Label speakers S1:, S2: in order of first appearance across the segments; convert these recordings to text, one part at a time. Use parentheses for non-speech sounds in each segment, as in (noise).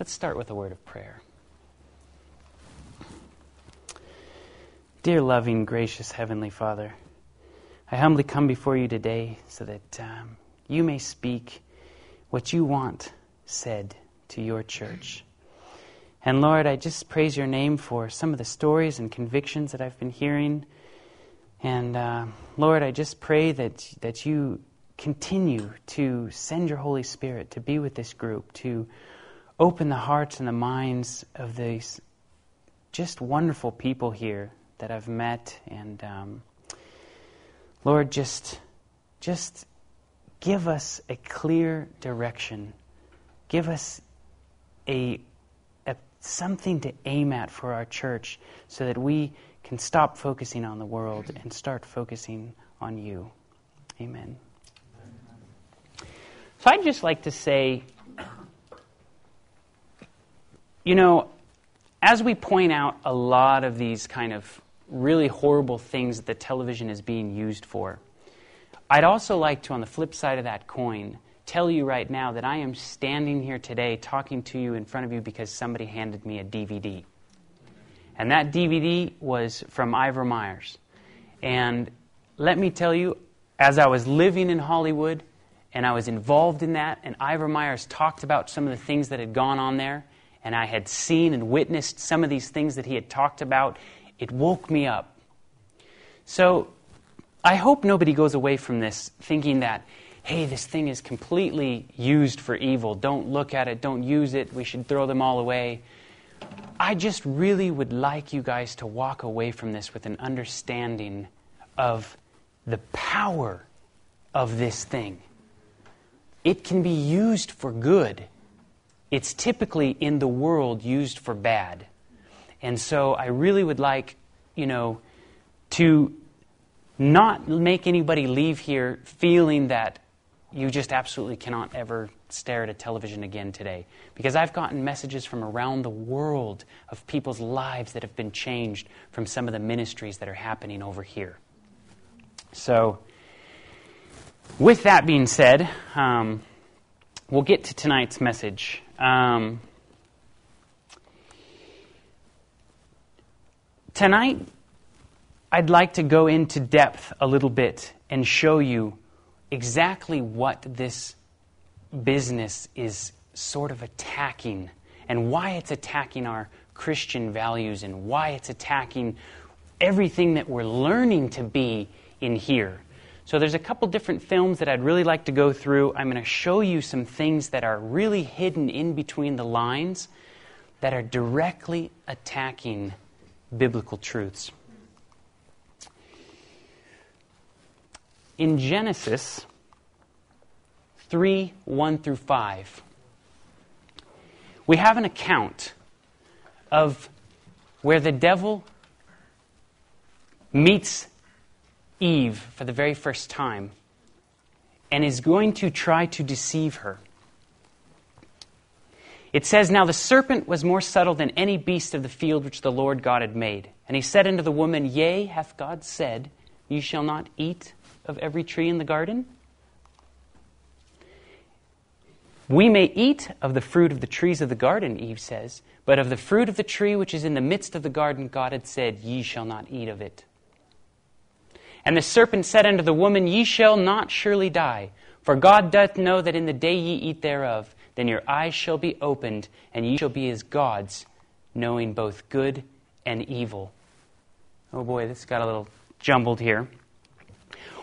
S1: Let's start with a word of prayer. Dear loving, gracious Heavenly Father, I humbly come before you today so that um, you may speak what you want said to your church. And Lord, I just praise your name for some of the stories and convictions that I've been hearing. And uh, Lord, I just pray that, that you continue to send your Holy Spirit to be with this group, to open the hearts and the minds of these just wonderful people here that I've met. And um, Lord, just, just give us a clear direction. Give us a something to aim at for our church so that we can stop focusing on the world and start focusing on you. Amen. So I'd just like to say, you know, as we point out a lot of these kind of really horrible things that the television is being used for, I'd also like to, on the flip side of that coin, tell you right now that I am standing here today talking to you in front of you because somebody handed me a DVD. And that DVD was from Ivor Myers. And let me tell you, as I was living in Hollywood and I was involved in that, and Ivor Myers talked about some of the things that had gone on there, and I had seen and witnessed some of these things that he had talked about, it woke me up. So I hope nobody goes away from this thinking that hey, this thing is completely used for evil. Don't look at it. Don't use it. We should throw them all away. I just really would like you guys to walk away from this with an understanding of the power of this thing. It can be used for good. It's typically in the world used for bad. And so I really would like, you know, to not make anybody leave here feeling that you just absolutely cannot ever stare at a television again today. Because I've gotten messages from around the world of people's lives that have been changed from some of the ministries that are happening over here. So, with that being said, um, we'll get to tonight's message. Um, tonight, I'd like to go into depth a little bit and show you exactly what this business is sort of attacking and why it's attacking our Christian values and why it's attacking everything that we're learning to be in here. So there's a couple different films that I'd really like to go through. I'm going to show you some things that are really hidden in between the lines that are directly attacking biblical truths. in Genesis 3 1 through 5, we have an account of where the devil meets Eve for the very first time and is going to try to deceive her. It says, Now the serpent was more subtle than any beast of the field which the Lord God had made. And he said unto the woman, Yea, hath God said, Ye shall not eat of every tree in the garden? We may eat of the fruit of the trees of the garden, Eve says, but of the fruit of the tree which is in the midst of the garden, God had said, Ye shall not eat of it. And the serpent said unto the woman, Ye shall not surely die, for God doth know that in the day ye eat thereof, then your eyes shall be opened, and ye shall be as gods, knowing both good and evil. Oh boy, this got a little jumbled here.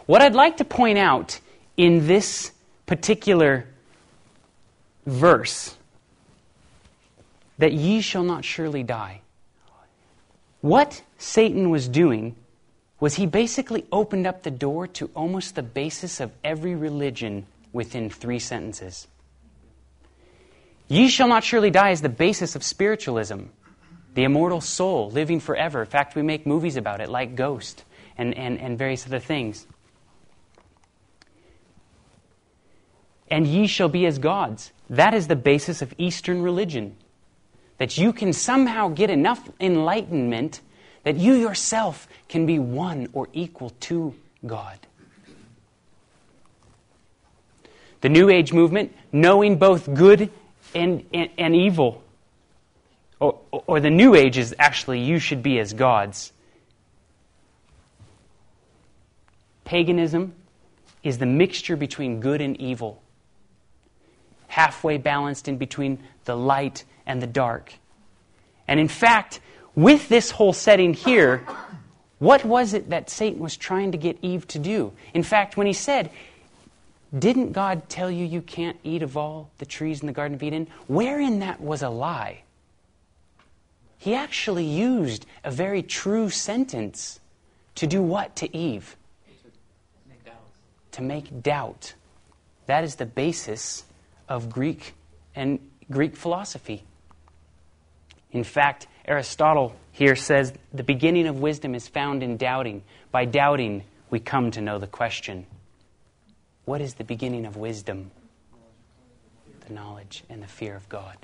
S1: What I'd like to point out in this particular verse that ye shall not surely die. What Satan was doing was he basically opened up the door to almost the basis of every religion within three sentences. Ye shall not surely die is the basis of spiritualism, the immortal soul living forever. In fact, we make movies about it, like Ghost and, and, and various other things. and ye shall be as gods. That is the basis of Eastern religion. That you can somehow get enough enlightenment that you yourself can be one or equal to God. The New Age movement, knowing both good and, and, and evil, or, or the New Age is actually you should be as gods. Paganism is the mixture between good and evil, halfway balanced in between the light and the dark. And in fact, with this whole setting here, what was it that Satan was trying to get Eve to do? In fact, when he said, Didn't God tell you you can't eat of all the trees in the Garden of Eden? Wherein that was a lie. He actually used a very true sentence to do what to Eve? To make doubt. That is the basis of Greek and Greek philosophy. In fact, Aristotle here says the beginning of wisdom is found in doubting. By doubting, we come to know the question What is the beginning of wisdom? The knowledge and the fear of God.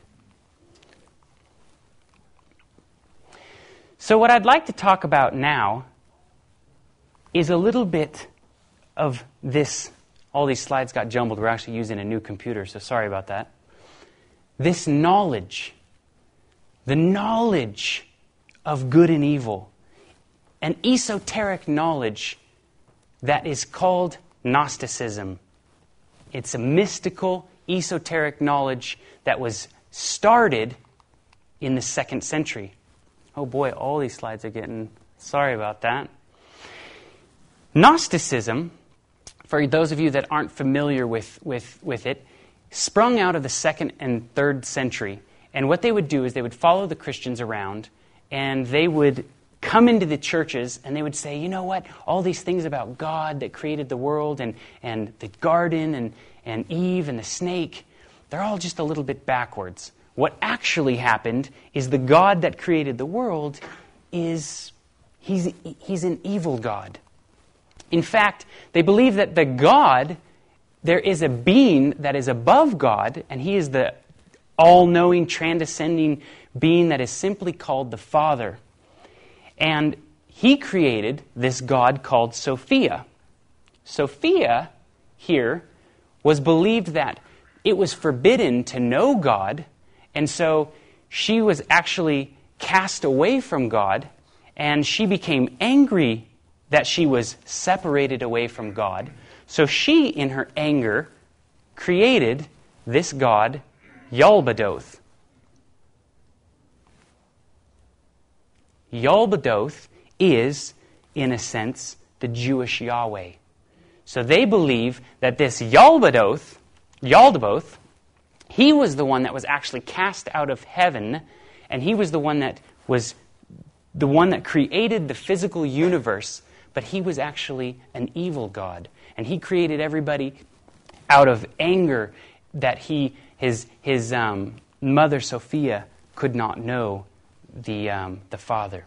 S1: So, what I'd like to talk about now is a little bit of this. All these slides got jumbled. We're actually using a new computer, so sorry about that. This knowledge, the knowledge of good and evil, an esoteric knowledge that is called Gnosticism. It's a mystical, esoteric knowledge that was started in the second century. Oh boy, all these slides are getting. Sorry about that. Gnosticism, for those of you that aren't familiar with, with, with it, sprung out of the second and third century. And what they would do is they would follow the Christians around and they would come into the churches and they would say, you know what, all these things about God that created the world and, and the garden and, and Eve and the snake, they're all just a little bit backwards. What actually happened is the God that created the world is he's, he's an evil God. In fact, they believe that the God, there is a being that is above God, and he is the all knowing, transcending being that is simply called the Father. And he created this God called Sophia. Sophia here was believed that it was forbidden to know God and so she was actually cast away from God, and she became angry that she was separated away from God. So she, in her anger, created this god, Yaldabaoth. Yaldabaoth is, in a sense, the Jewish Yahweh. So they believe that this Yaldabaoth, Yaldabaoth he was the one that was actually cast out of heaven, and he was the one that was the one that created the physical universe, but he was actually an evil God. And he created everybody out of anger that he, his, his um, mother Sophia could not know the, um, the Father.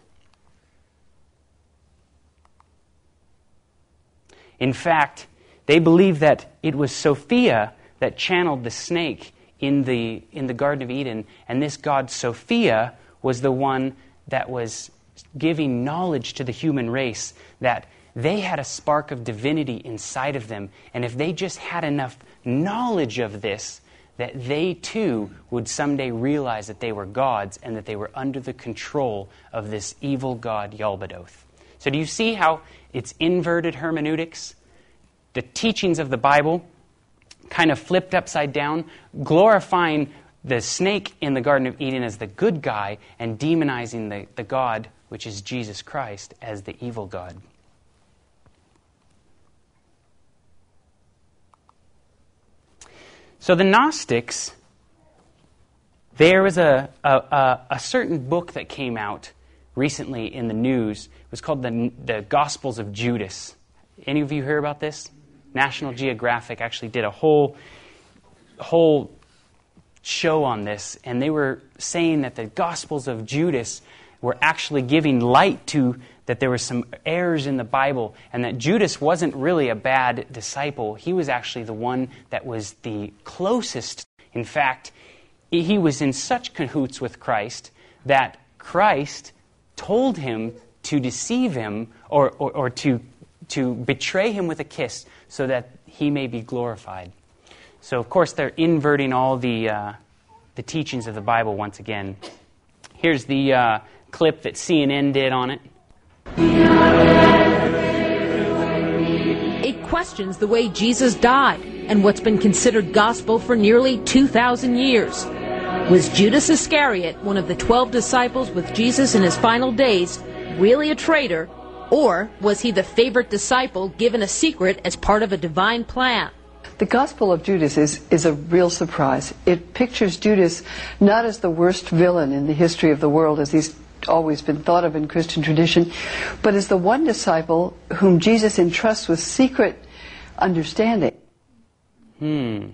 S1: In fact, they believe that it was Sophia that channeled the snake in the, in the Garden of Eden. And this god, Sophia, was the one that was giving knowledge to the human race that they had a spark of divinity inside of them. And if they just had enough knowledge of this, that they too would someday realize that they were gods and that they were under the control of this evil god, Yaldabaoth. So, do you see how it's inverted hermeneutics? The teachings of the Bible kind of flipped upside down, glorifying the snake in the Garden of Eden as the good guy and demonizing the, the God, which is Jesus Christ, as the evil God. So the Gnostics, there was a, a, a, certain book that came out recently in the news. It was called the, the Gospels of Judas. Any of you hear about this? National Geographic actually did a whole whole show on this, and they were saying that the Gospels of Judas were actually giving light to that there were some errors in the Bible, and that Judas wasn't really a bad disciple. He was actually the one that was the closest. In fact, he was in such cahoots with Christ that Christ told him to deceive him or, or, or to, to betray him with a kiss so that he may be glorified. So, of course, they're inverting all the, uh, the teachings of the Bible once again. Here's the uh, clip that CNN did on it.
S2: It questions the way Jesus died and what's been considered gospel for nearly 2,000 years. Was Judas Iscariot, one of the 12 disciples with Jesus in his final days, really a traitor, or was he the favorite disciple given a secret as part of a divine plan?
S3: The Gospel of Judas is, is a real surprise. It pictures Judas not as the worst villain in the history of the world, as he's always been thought of in Christian tradition, but as the one disciple whom Jesus entrusts with secret understanding.
S1: Hmm.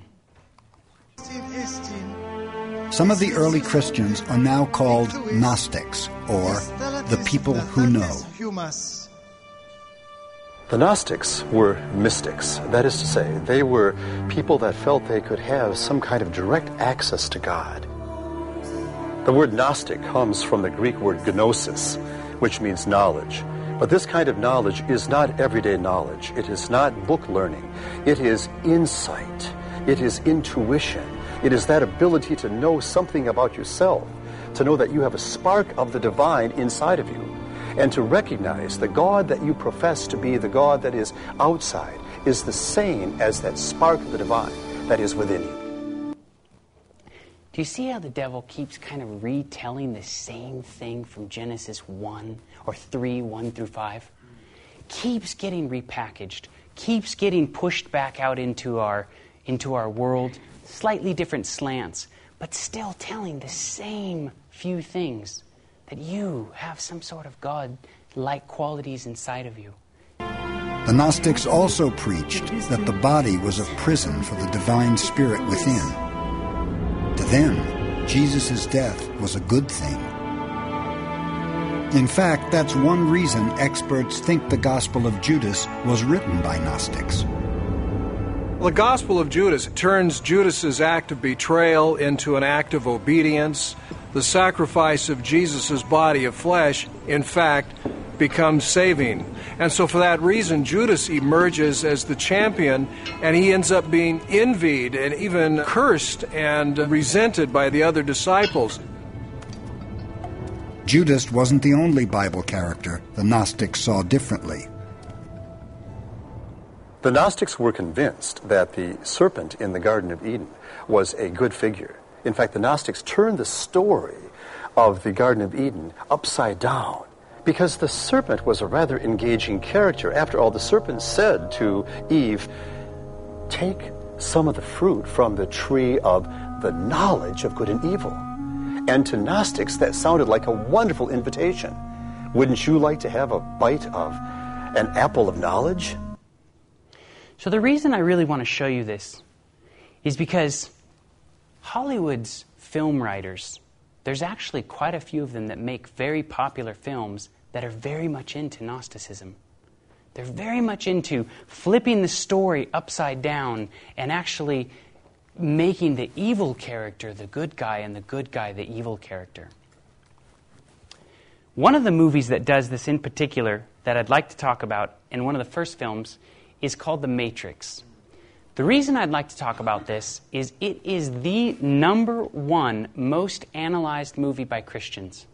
S4: Some of the early Christians are now called Gnostics, or the people who know.
S5: The Gnostics were mystics. That is to say, they were people that felt they could have some kind of direct access to God. The word Gnostic comes from the Greek word gnosis, which means knowledge. But this kind of knowledge is not everyday knowledge. It is not book learning. It is insight. It is intuition. It is that ability to know something about yourself, to know that you have a spark of the divine inside of you, and to recognize the God that you profess to be, the God that is outside, is the same as that spark of the divine that is within you.
S1: Do you see how the devil keeps kind of retelling the same thing from Genesis 1 or 3, 1 through 5? Keeps getting repackaged, keeps getting pushed back out into our, into our world slightly different slants, but still telling the same few things that you have some sort of God like qualities inside of you.
S4: The Gnostics also preached that the body was a prison for the divine spirit within. To them, Jesus' death was a good thing. In fact, that's one reason experts think the Gospel of Judas was written by Gnostics.
S6: The Gospel of Judas turns Judas's act of betrayal into an act of obedience. The sacrifice of Jesus' body of flesh, in fact, becomes saving. And so, for that reason, Judas emerges as the champion, and he ends up being envied and even cursed and resented by the other disciples.
S4: Judas wasn't the only Bible character the Gnostics saw differently.
S5: The Gnostics were convinced that the serpent in the Garden of Eden was a good figure. In fact, the Gnostics turned the story of the Garden of Eden upside down because the serpent was a rather engaging character. After all, the serpent said to Eve, Take some of the fruit from the tree of the knowledge of good and evil. And to Gnostics, that sounded like a wonderful invitation. Wouldn't you like to have a bite of an apple of knowledge?
S1: So, the reason I really want to show you this is because Hollywood's film writers, there's actually quite a few of them that make very popular films that are very much into Gnosticism. They're very much into flipping the story upside down and actually making the evil character the good guy and the good guy the evil character. One of the movies that does this in particular that I'd like to talk about in one of the first films is called The Matrix. The reason I'd like to talk about this is it is the number one most analyzed movie by Christians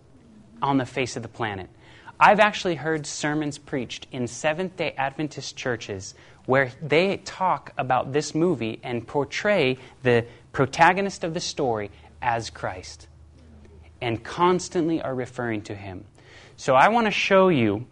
S1: on the face of the planet. I've actually heard sermons preached in Seventh day Adventist churches where they talk about this movie and portray the protagonist of the story as Christ and constantly are referring to him. So I want to show you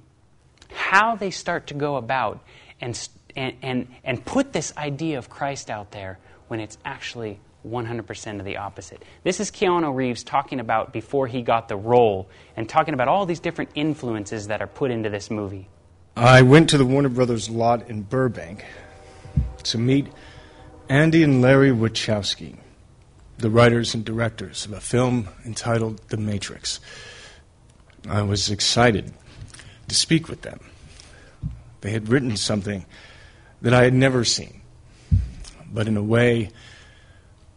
S1: how they start to go about and and, and, and put this idea of Christ out there when it's actually 100% of the opposite. This is Keanu Reeves talking about before he got the role and talking about all these different influences that are put into this movie.
S7: I went to the Warner Brothers lot in Burbank to meet Andy and Larry Wachowski, the writers and directors of a film entitled The Matrix. I was excited to speak with them. They had written something that I had never seen, but in a way,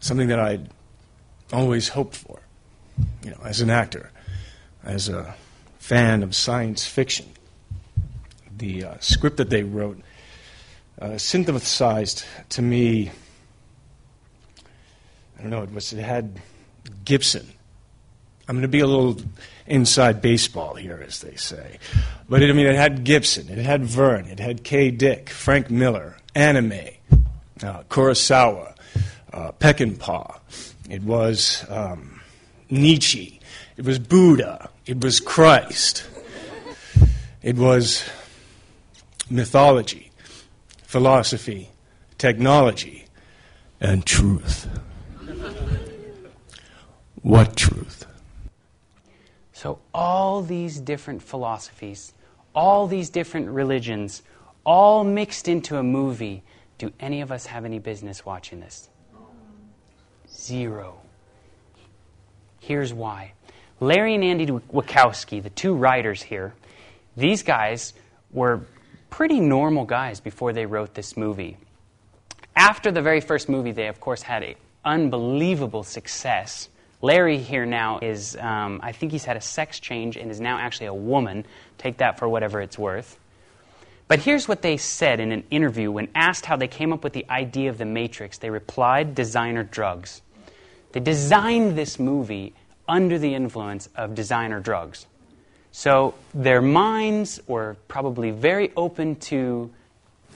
S7: something that I'd always hoped for, you know, as an actor, as a fan of science fiction. The uh, script that they wrote uh, synthesized to me, I don't know, it was it had Gibson I'm going to be a little inside baseball here, as they say. But it, I mean, it had Gibson, it had Verne, it had K. Dick, Frank Miller, anime, uh, Kurosawa, uh, Peckinpah. It was um, Nietzsche. It was Buddha. It was Christ. It was mythology, philosophy, technology, and truth. What truth?
S1: So, all these different philosophies, all these different religions, all mixed into a movie. Do any of us have any business watching this? Zero. Here's why. Larry and Andy Wachowski, the two writers here, these guys were pretty normal guys before they wrote this movie. After the very first movie, they, of course, had an unbelievable success. Larry here now is, um, I think he's had a sex change and is now actually a woman. Take that for whatever it's worth. But here's what they said in an interview when asked how they came up with the idea of the Matrix. They replied, designer drugs. They designed this movie under the influence of designer drugs. So their minds were probably very open to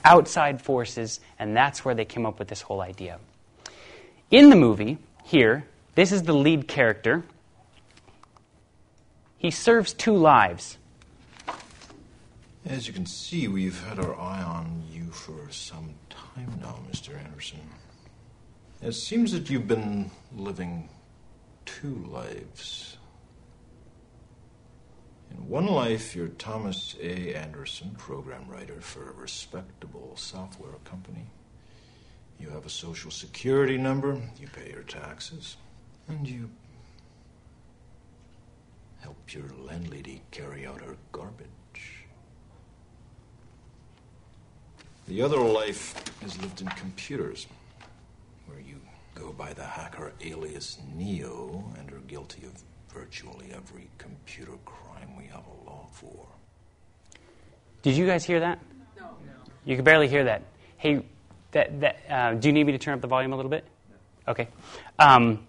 S1: outside forces, and that's where they came up with this whole idea. In the movie, here, this is the lead character. He serves two lives.
S8: As you can see, we've had our eye on you for some time now, Mr. Anderson. It seems that you've been living two lives. In one life, you're Thomas A. Anderson, program writer for a respectable software company. You have a social security number, you pay your taxes, and you help your landlady carry out her garbage. The other life is lived in computers, go by the hacker alias Neo and are guilty of virtually every computer crime we have a law for.
S1: Did you guys hear that? No. You could barely hear that. Hey, that, that, uh, do you need me to turn up the volume a little bit? Okay. Um,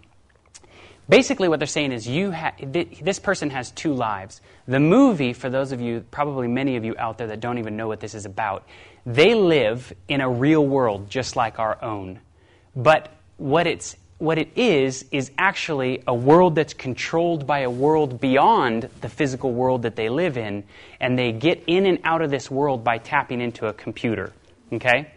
S1: basically, what they're saying is you ha- this person has two lives. The movie, for those of you, probably many of you out there that don't even know what this is about, they live in a real world just like our own. But what it's what it is is actually a world that's controlled by a world beyond the physical world that they live in, and they get in and out of this world by tapping into a computer. Okay?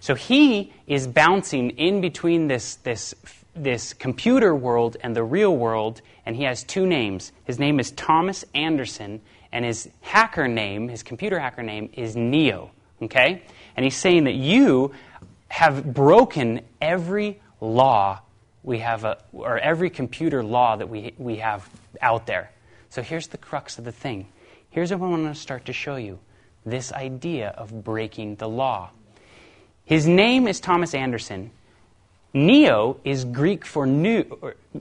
S1: So he is bouncing in between this, this, this computer world and the real world, and he has two names. His name is Thomas Anderson, and his hacker name, his computer hacker name, is Neo. Okay? And he's saying that you have broken every law we have, a, or every computer law that we, we have out there. So here's the crux of the thing. Here's what I want to start to show you this idea of breaking the law. His name is Thomas Anderson. Neo is Greek for new.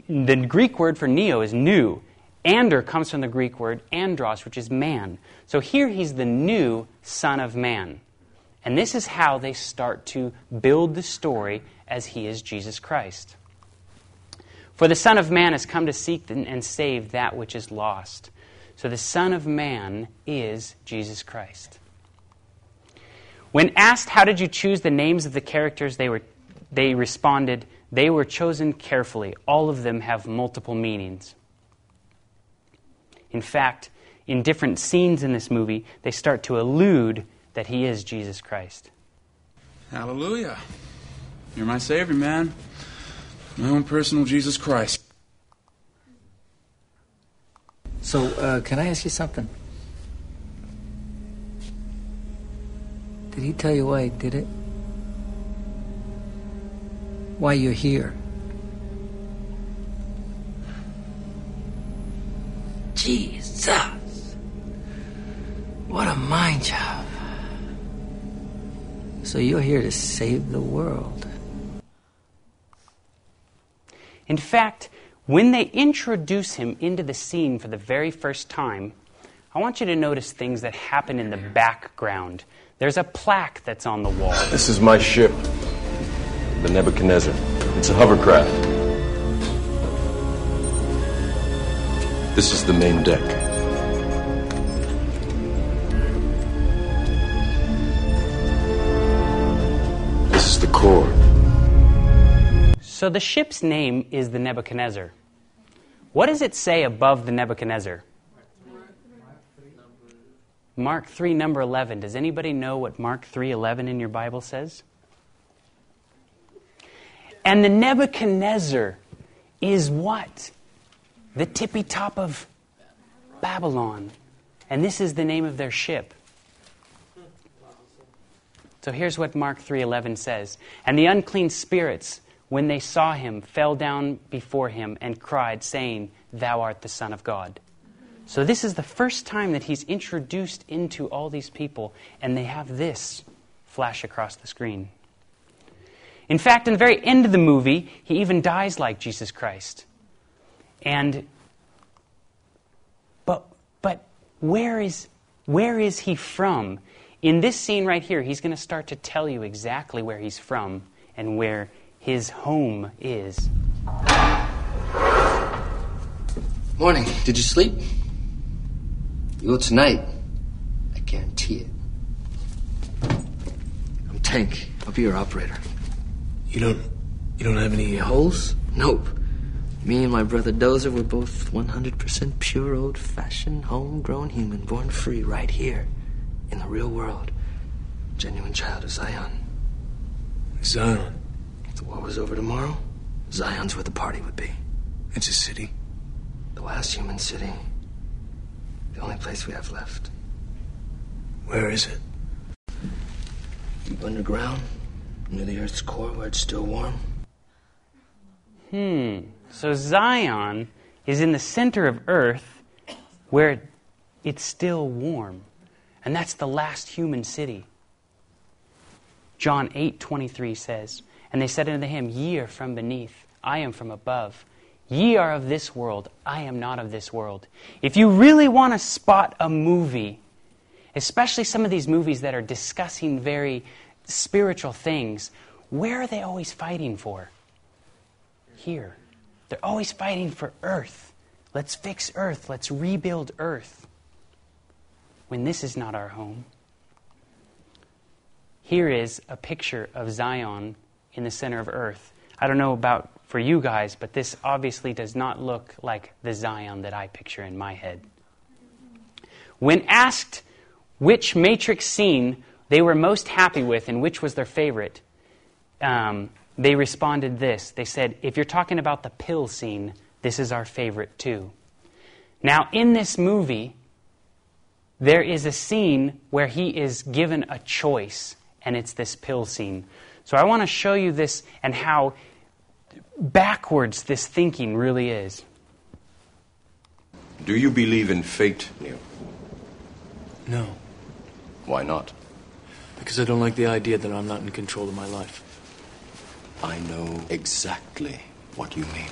S1: the Greek word for neo is new. Ander comes from the Greek word andros, which is man. So here he's the new Son of Man. And this is how they start to build the story as he is Jesus Christ. For the Son of Man has come to seek and save that which is lost. So the Son of Man is Jesus Christ. When asked, How did you choose the names of the characters? They, were, they responded, They were chosen carefully. All of them have multiple meanings. In fact, in different scenes in this movie, they start to allude that he is Jesus Christ.
S9: Hallelujah. You're my Savior, man. My own personal Jesus Christ.
S10: So, uh, can I ask you something? Did he tell you why he did it? Why you're here? Jesus! What a mind job. So you're here to save the world.
S1: In fact, when they introduce him into the scene for the very first time, I want you to notice things that happen in the background. There's a plaque that's on the wall.
S11: This is my ship, the Nebuchadnezzar. It's a hovercraft. This is the main deck. Core.
S1: So the ship's name is the Nebuchadnezzar. What does it say above the Nebuchadnezzar? Mark 3, number 11. Does anybody know what Mark 3, 11 in your Bible says? And the Nebuchadnezzar is what? The tippy top of Babylon. And this is the name of their ship. So here's what Mark 3:11 says. And the unclean spirits when they saw him fell down before him and cried saying, "Thou art the son of God." So this is the first time that he's introduced into all these people and they have this flash across the screen. In fact, in the very end of the movie, he even dies like Jesus Christ. And but but where is where is he from? In this scene right here, he's going to start to tell you exactly where he's from and where his home is.
S10: Morning. Did you sleep? You will tonight. I guarantee it. I'm Tank. I'll be your operator.
S12: You don't. You don't have any holes?
S10: Nope. Me and my brother Dozer were both 100% pure, old fashioned, homegrown human, born free right here in the real world. Genuine child of Zion.
S12: Zion.
S10: If the war was over tomorrow, Zion's where the party would be.
S12: It's a city.
S10: The last human city. The only place we have left.
S12: Where is it?
S10: Deep underground, near the Earth's core where it's still warm.
S1: Hmm. So Zion is in the center of Earth where it's still warm. And that's the last human city. John 8:23 says, "And they said unto him, Ye are from beneath, I am from above. Ye are of this world, I am not of this world." If you really want to spot a movie, especially some of these movies that are discussing very spiritual things, where are they always fighting for? Here. They're always fighting for earth. Let's fix earth. Let's rebuild earth. When this is not our home. Here is a picture of Zion in the center of earth. I don't know about for you guys, but this obviously does not look like the Zion that I picture in my head. When asked which Matrix scene they were most happy with and which was their favorite, um, they responded this. They said, if you're talking about the pill scene, this is our favorite too. Now, in this movie, there is a scene where he is given a choice, and it's this pill scene. So I want to show you this and how backwards this thinking really is.
S11: Do you believe in fate, Neo?
S12: No.
S11: Why not?
S12: Because I don't like the idea that I'm not in control of my life.
S11: I know exactly what you mean.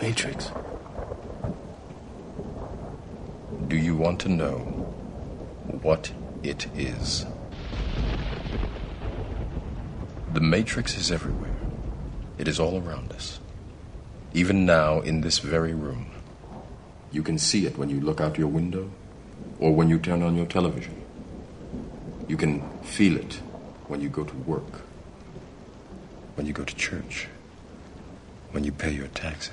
S12: Matrix.
S11: Do you want to know what it is? The Matrix is everywhere. It is all around us. Even now, in this very room. You can see it when you look out your window or when you turn on your television. You can feel it when you go to work, when you go to church, when you pay your taxes.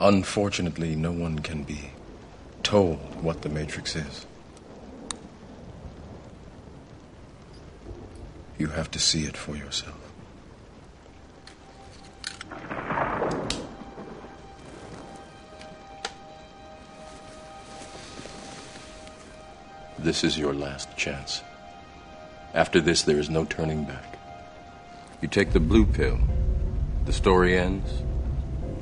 S11: Unfortunately, no one can be told what the Matrix is. You have to see it for yourself. This is your last chance. After this, there is no turning back. You take the blue pill, the story ends.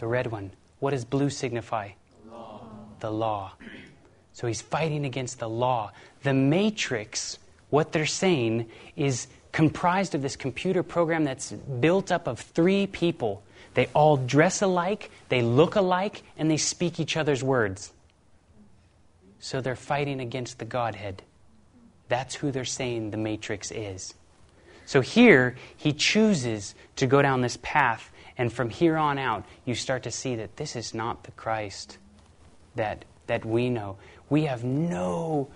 S1: The red one. What does blue signify? The law. So he's fighting against the law. The matrix, what they're saying, is comprised of this computer program that's built up of three people. They all dress alike, they look alike, and they speak each other's words. So they're fighting against the Godhead. That's who they're saying the matrix is. So here, he chooses to go down this path, and from here on out, you start to see that this is not the Christ that, that we know. We have no,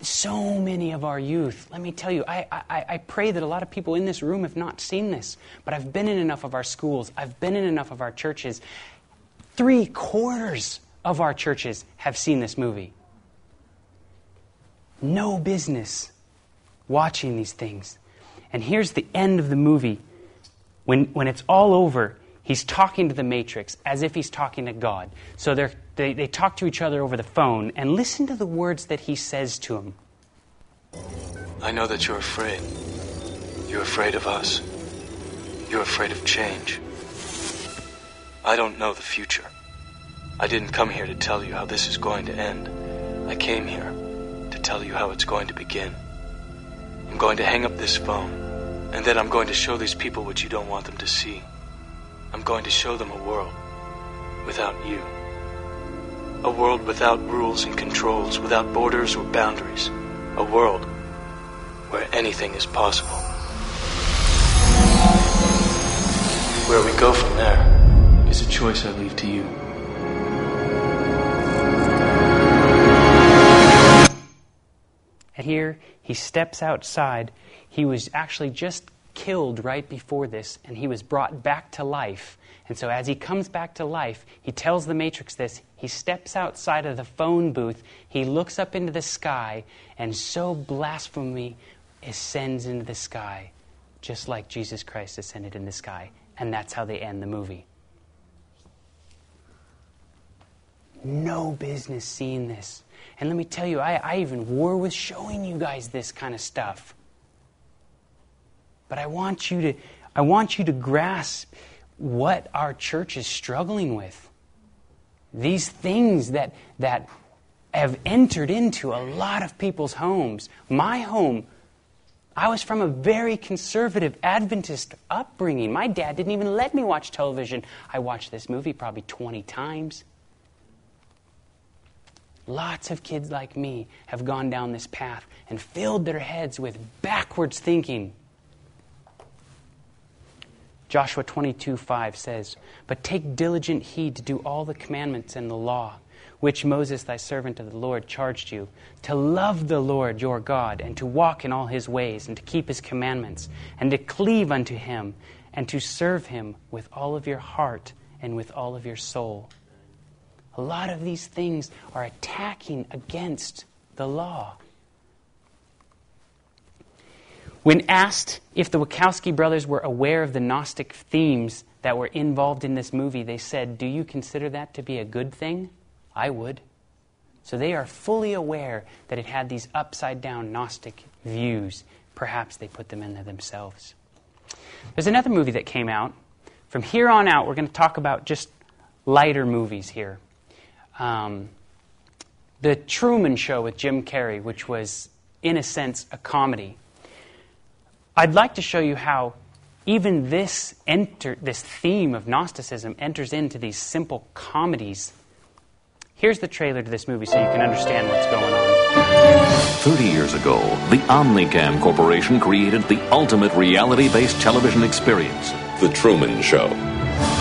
S1: so many of our youth. Let me tell you, I, I, I pray that a lot of people in this room have not seen this, but I've been in enough of our schools, I've been in enough of our churches. Three quarters of our churches have seen this movie. No business watching these things. And here's the end of the movie. When, when it's all over, he's talking to the Matrix as if he's talking to God. So they, they talk to each other over the phone, and listen to the words that he says to him.
S12: I know that you're afraid. You're afraid of us. You're afraid of change. I don't know the future. I didn't come here to tell you how this is going to end. I came here to tell you how it's going to begin. I'm going to hang up this phone, and then I'm going to show these people what you don't want them to see. I'm going to show them a world without you. A world without rules and controls, without borders or boundaries. A world where anything is possible. Where we go from there is a choice I leave to you.
S1: And here he steps outside. He was actually just killed right before this, and he was brought back to life. And so, as he comes back to life, he tells the Matrix this. He steps outside of the phone booth, he looks up into the sky, and so blasphemy ascends into the sky, just like Jesus Christ ascended in the sky. And that's how they end the movie. No business seeing this. And let me tell you, I, I even war with showing you guys this kind of stuff. But I want you to, I want you to grasp what our church is struggling with. These things that, that have entered into a lot of people's homes. My home, I was from a very conservative Adventist upbringing. My dad didn't even let me watch television. I watched this movie probably 20 times. Lots of kids like me have gone down this path and filled their heads with backwards thinking. Joshua 22 5 says, But take diligent heed to do all the commandments and the law, which Moses, thy servant of the Lord, charged you, to love the Lord your God, and to walk in all his ways, and to keep his commandments, and to cleave unto him, and to serve him with all of your heart and with all of your soul. A lot of these things are attacking against the law. When asked if the Wachowski brothers were aware of the Gnostic themes that were involved in this movie, they said, Do you consider that to be a good thing? I would. So they are fully aware that it had these upside down Gnostic views. Perhaps they put them in there themselves. There's another movie that came out. From here on out, we're going to talk about just lighter movies here. Um, the Truman Show with Jim Carrey, which was in a sense, a comedy. I'd like to show you how even this, enter, this theme of Gnosticism enters into these simple comedies. Here's the trailer to this movie so you can understand what's going on.
S13: 30 years ago, the Omnicam Corporation created the ultimate reality based television experience The Truman Show.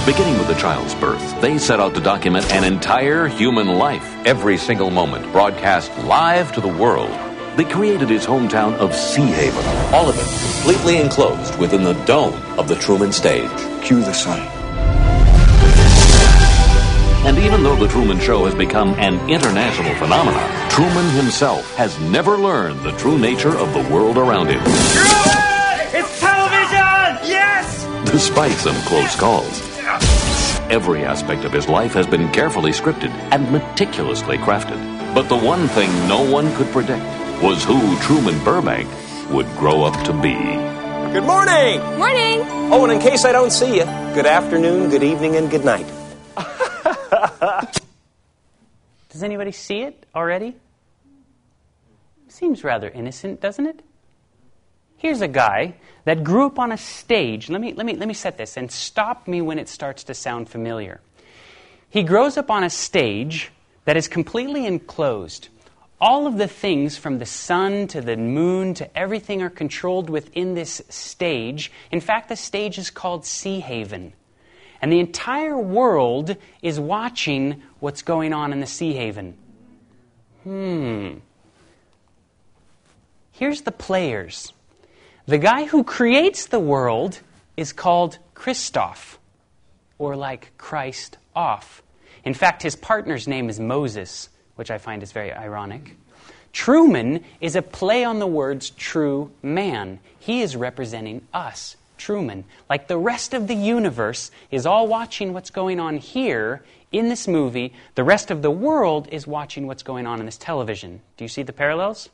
S13: Beginning with the child's birth, they set out to document an entire human life, every single moment, broadcast live to the world. They created his hometown of Sea Haven, all of it completely enclosed within the dome of the Truman stage.
S14: Cue the sign.
S13: And even though The Truman Show has become an international phenomenon, Truman himself has never learned the true nature of the world around him.
S15: It's television! Yes!
S13: Despite some close calls, every aspect of his life has been carefully scripted and meticulously crafted. But the one thing no one could predict was who Truman Burbank would grow up to be.
S16: Good morning!
S17: Morning!
S16: Oh, and in case I don't see you, good afternoon, good evening, and good night. (laughs)
S1: Does anybody see it already? Seems rather innocent, doesn't it? Here's a guy that grew up on a stage. Let me, let me, let me set this and stop me when it starts to sound familiar. He grows up on a stage that is completely enclosed. All of the things from the sun to the moon to everything are controlled within this stage. In fact, the stage is called Sea Haven. And the entire world is watching what's going on in the Sea Haven. Hmm. Here's the players. The guy who creates the world is called Christof, or like Christ off. In fact, his partner's name is Moses, which I find is very ironic. Truman is a play on the words true man. He is representing us, Truman. Like the rest of the universe is all watching what's going on here in this movie, the rest of the world is watching what's going on in this television. Do you see the parallels?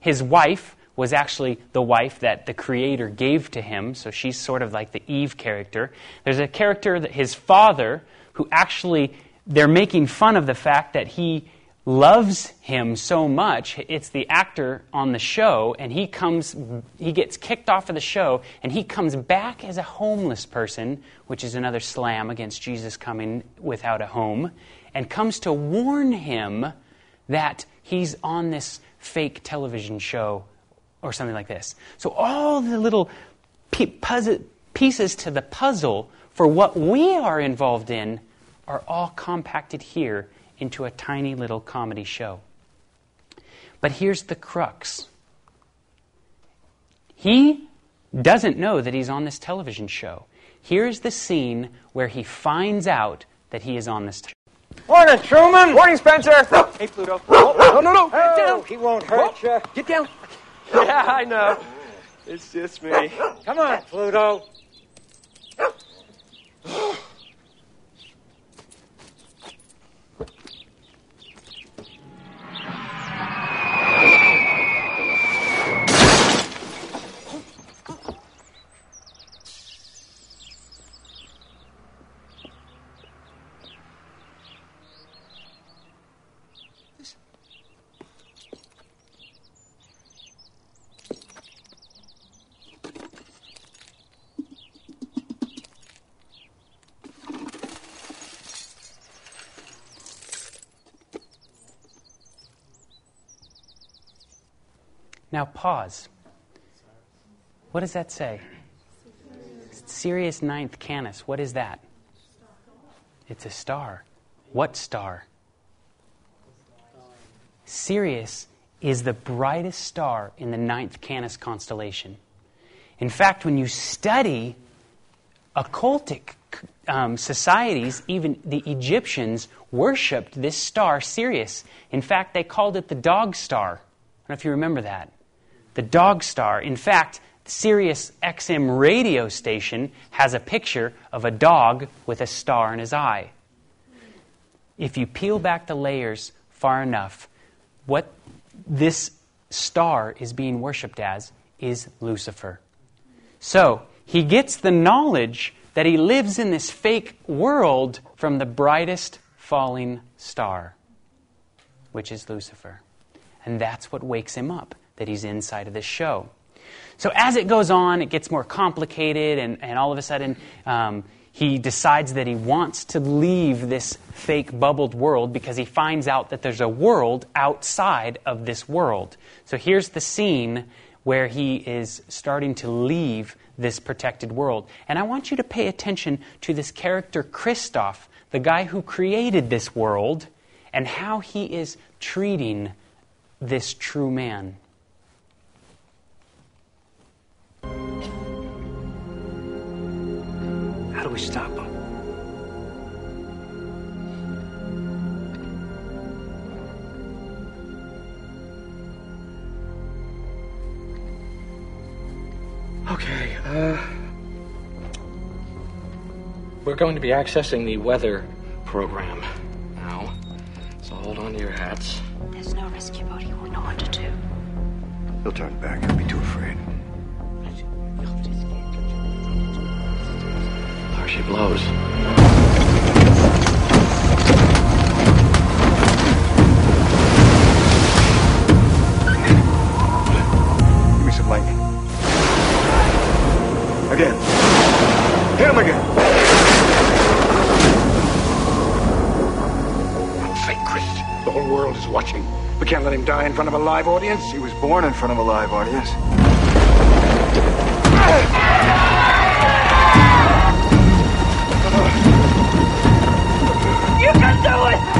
S1: His wife was actually the wife that the creator gave to him, so she's sort of like the Eve character. There's a character that his father, who actually, they're making fun of the fact that he loves him so much. It's the actor on the show, and he comes, he gets kicked off of the show, and he comes back as a homeless person, which is another slam against Jesus coming without a home, and comes to warn him that he's on this fake television show or something like this. So all the little pieces to the puzzle for what we are involved in are all compacted here into a tiny little comedy show. But here's the crux he doesn't know that he's on this television show. Here's the scene where he finds out that he is on this. T-
S16: Morning, Truman.
S18: Morning, Spencer.
S16: Hey, Pluto. Oh, no, no, no.
S18: Get
S16: down. He won't hurt you.
S18: Get down.
S16: Yeah, I know. It's just me.
S18: Come on, Pluto.
S1: Now pause. What does that say? Sirius Ninth Canis. What is that? It's a star. What star? Sirius is the brightest star in the ninth Canis constellation. In fact, when you study occultic um, societies, even the Egyptians worshipped this star, Sirius. In fact, they called it the dog star. I don't know if you remember that the dog star. In fact, Sirius XM radio station has a picture of a dog with a star in his eye. If you peel back the layers far enough, what this star is being worshipped as is Lucifer. So, he gets the knowledge that he lives in this fake world from the brightest falling star, which is Lucifer. And that's what wakes him up, that he's inside of this show. So as it goes on, it gets more complicated, and, and all of a sudden, um, he decides that he wants to leave this fake bubbled world because he finds out that there's a world outside of this world. So here's the scene where he is starting to leave this protected world. And I want you to pay attention to this character, Christof, the guy who created this world, and how he is treating this true man.
S14: How do we stop him? Okay, uh. We're going to be accessing the weather program now. So hold on to your hats.
S17: There's no rescue boat. He won't know what to do.
S18: He'll turn back. He'll be too afraid.
S14: She blows.
S18: Give me some lightning. Again. Hit him again.
S19: St. Christ, the whole world is watching. We can't let him die in front of a live audience.
S18: He was born in front of a live audience.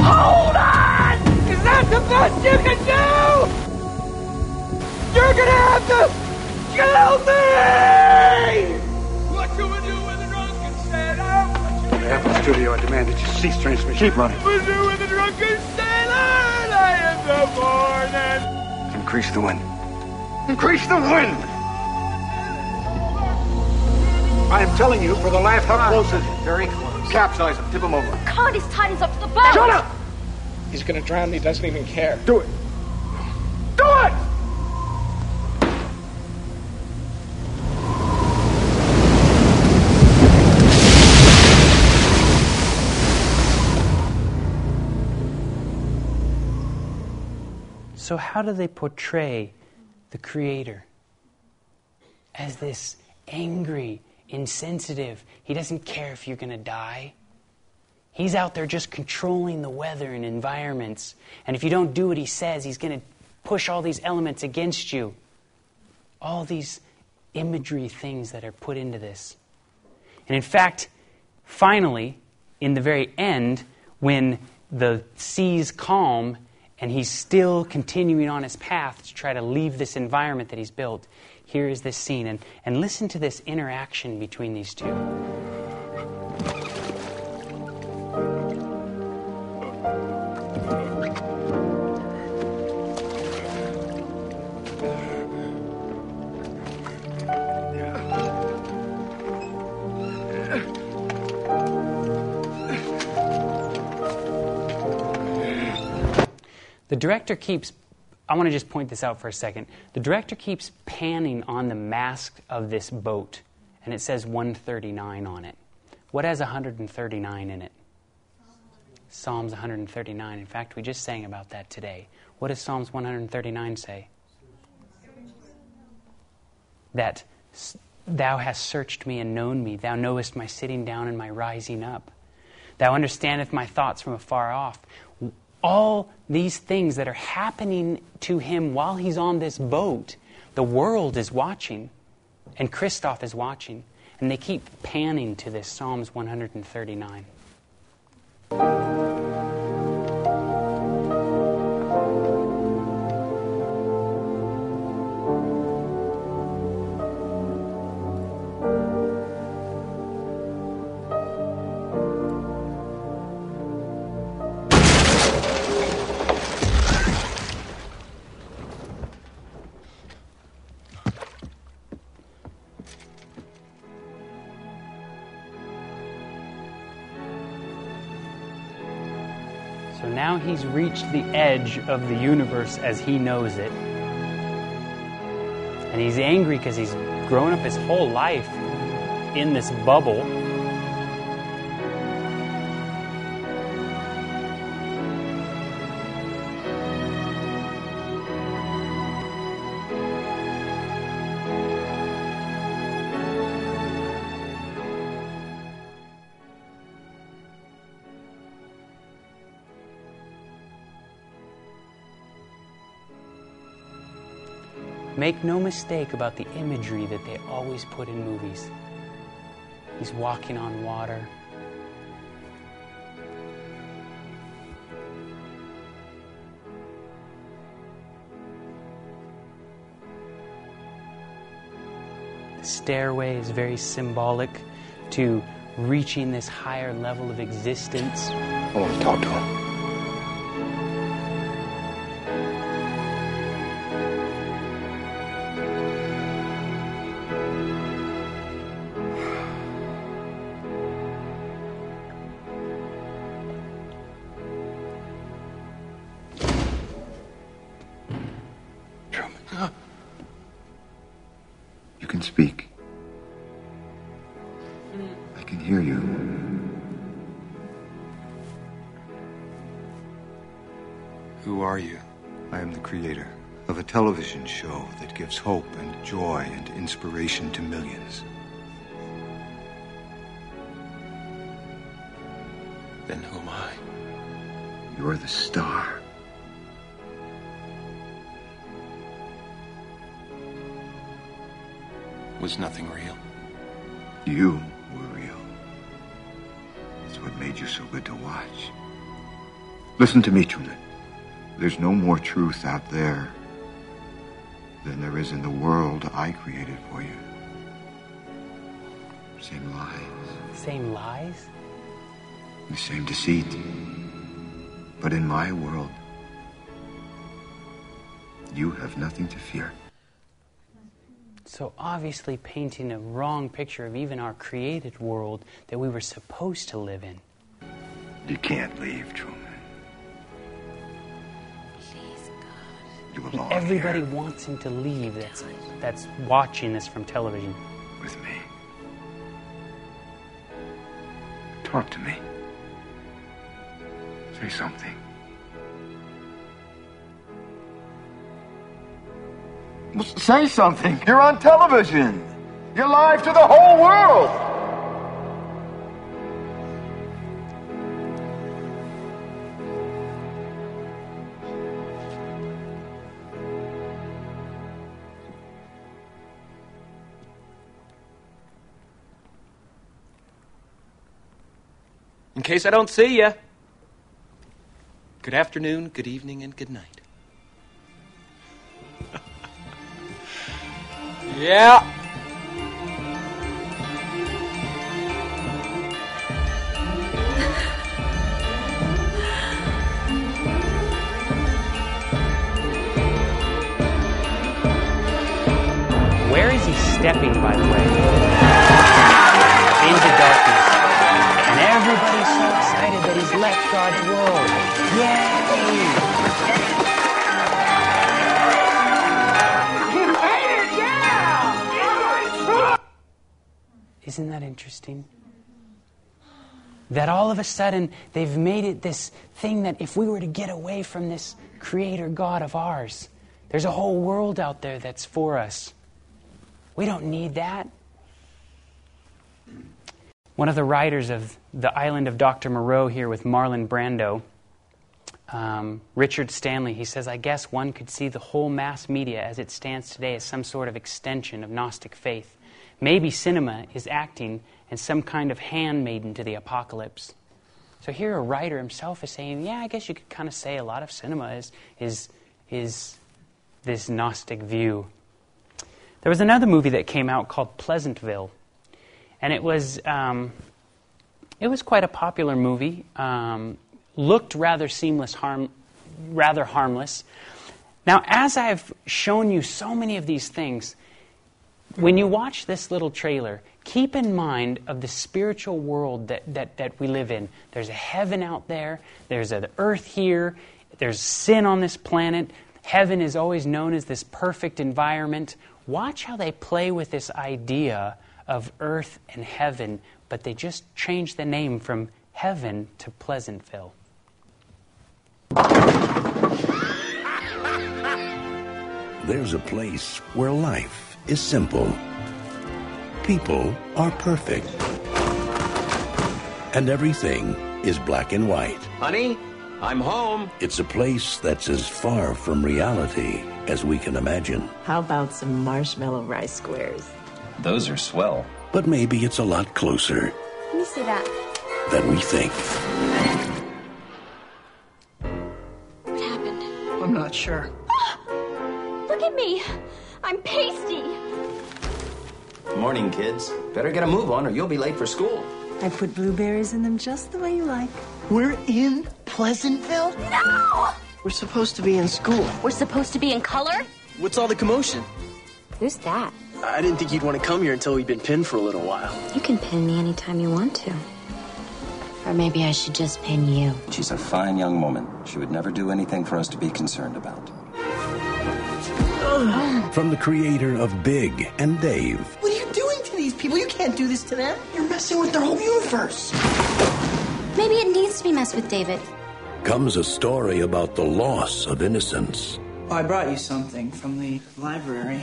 S15: Hold on! Is that the best you can do? You're gonna have to kill me! What can we do with the drunken sailor?
S19: The Apple Studio, I demand that you cease transmission. Keep running.
S15: What can we do with the drunken sailor? Early in the morning.
S18: Increase the wind.
S19: Increase the wind! I am telling you, for the last how close is it?
S18: Very close. Capsize him. Tip him over.
S17: Can't his tight up to the boat.
S19: Shut up!
S14: He's gonna drown and he doesn't even care.
S19: Do it! Do it!
S1: So, how do they portray the Creator? As this angry, insensitive, he doesn't care if you're going to die. He's out there just controlling the weather and environments. And if you don't do what he says, he's going to push all these elements against you. All these imagery things that are put into this. And in fact, finally, in the very end, when the seas calm and he's still continuing on his path to try to leave this environment that he's built, here is this scene. And, and listen to this interaction between these two. The director keeps, I want to just point this out for a second. The director keeps panning on the mast of this boat, and it says 139 on it. What has 139 in it? Psalms 139. In fact, we just sang about that today. What does Psalms 139 say? That thou hast searched me and known me. Thou knowest my sitting down and my rising up. Thou understandest my thoughts from afar off all these things that are happening to him while he's on this boat, the world is watching, and Christof is watching, and they keep panning to this Psalms 139. He's reached the edge of the universe as he knows it. And he's angry because he's grown up his whole life in this bubble. Make no mistake about the imagery that they always put in movies. He's walking on water. The stairway is very symbolic to reaching this higher level of existence.
S18: I want to talk to him.
S20: Gives hope and joy and inspiration to millions.
S12: Then who am I?
S20: You're the star.
S12: Was nothing real?
S20: You were real. It's what made you so good to watch. Listen to me, Truman. There's no more truth out there than there is in the world I created for you. Same lies,
S1: Same lies?
S20: the same deceit. But in my world, you have nothing to fear.
S1: So obviously painting a wrong picture of even our created world that we were supposed to live in.
S20: You can't leave, Truman. You belong
S1: Everybody wants him to leave that's, that's watching this from television.
S20: with me. Talk to me. Say something. Say something. You're on television. You're live to the whole world.
S16: Case I don't see you, good afternoon, good evening, and good night. (laughs) yeah.
S1: Where is he stepping, by the way? Isn't that interesting? That all of a sudden they've made it this thing that if we were to get away from this creator God of ours, there's a whole world out there that's for us. We don't need that. One of the writers of The Island of Dr. Moreau here with Marlon Brando, um, Richard Stanley, he says, I guess one could see the whole mass media as it stands today as some sort of extension of Gnostic faith. Maybe cinema is acting as some kind of handmaiden to the apocalypse. So here a writer himself is saying, yeah, I guess you could kind of say a lot of cinema is, is, is this Gnostic view. There was another movie that came out called Pleasantville, and it was um, it was quite a popular movie. Um, looked rather seamless, harm, rather harmless. Now, as I've shown you so many of these things, when you watch this little trailer, keep in mind of the spiritual world that, that, that we live in. There's a heaven out there, there's an earth here, there's sin on this planet. Heaven is always known as this perfect environment. Watch how they play with this idea of earth and heaven, but they just change the name from heaven to Pleasantville.
S21: There's a place where life is simple. People are perfect. And everything is black and white.
S16: Honey,
S21: I'm home. It's a place that's as far from reality as we can imagine.
S22: How about some marshmallow rice squares?
S21: Those are swell. But maybe it's a lot closer
S17: Let me see that.
S21: than we think.
S17: What happened?
S22: I'm not sure. (gasps)
S17: Look at me. I'm pasty.
S23: Morning, kids. Better get a move on or you'll be late for school.
S22: I put blueberries in them just the way you like.
S24: We're in Pleasantville?
S17: No!
S24: We're supposed to be in school.
S17: We're supposed to be in color?
S24: What's all the commotion?
S17: Who's that?
S24: I didn't think you'd want to come here until we'd been pinned for a little while.
S17: You can pin me anytime you want to. Or maybe I should just pin you.
S23: She's a fine young woman. She would never do anything for us to be concerned about. (gasps)
S21: From the creator of Big and Dave,
S24: What are you doing to these people? You can't do this to them. You're messing with their whole universe.
S17: Maybe it needs to be messed with David.
S21: comes a story about the loss of innocence.
S24: I brought you something from the library.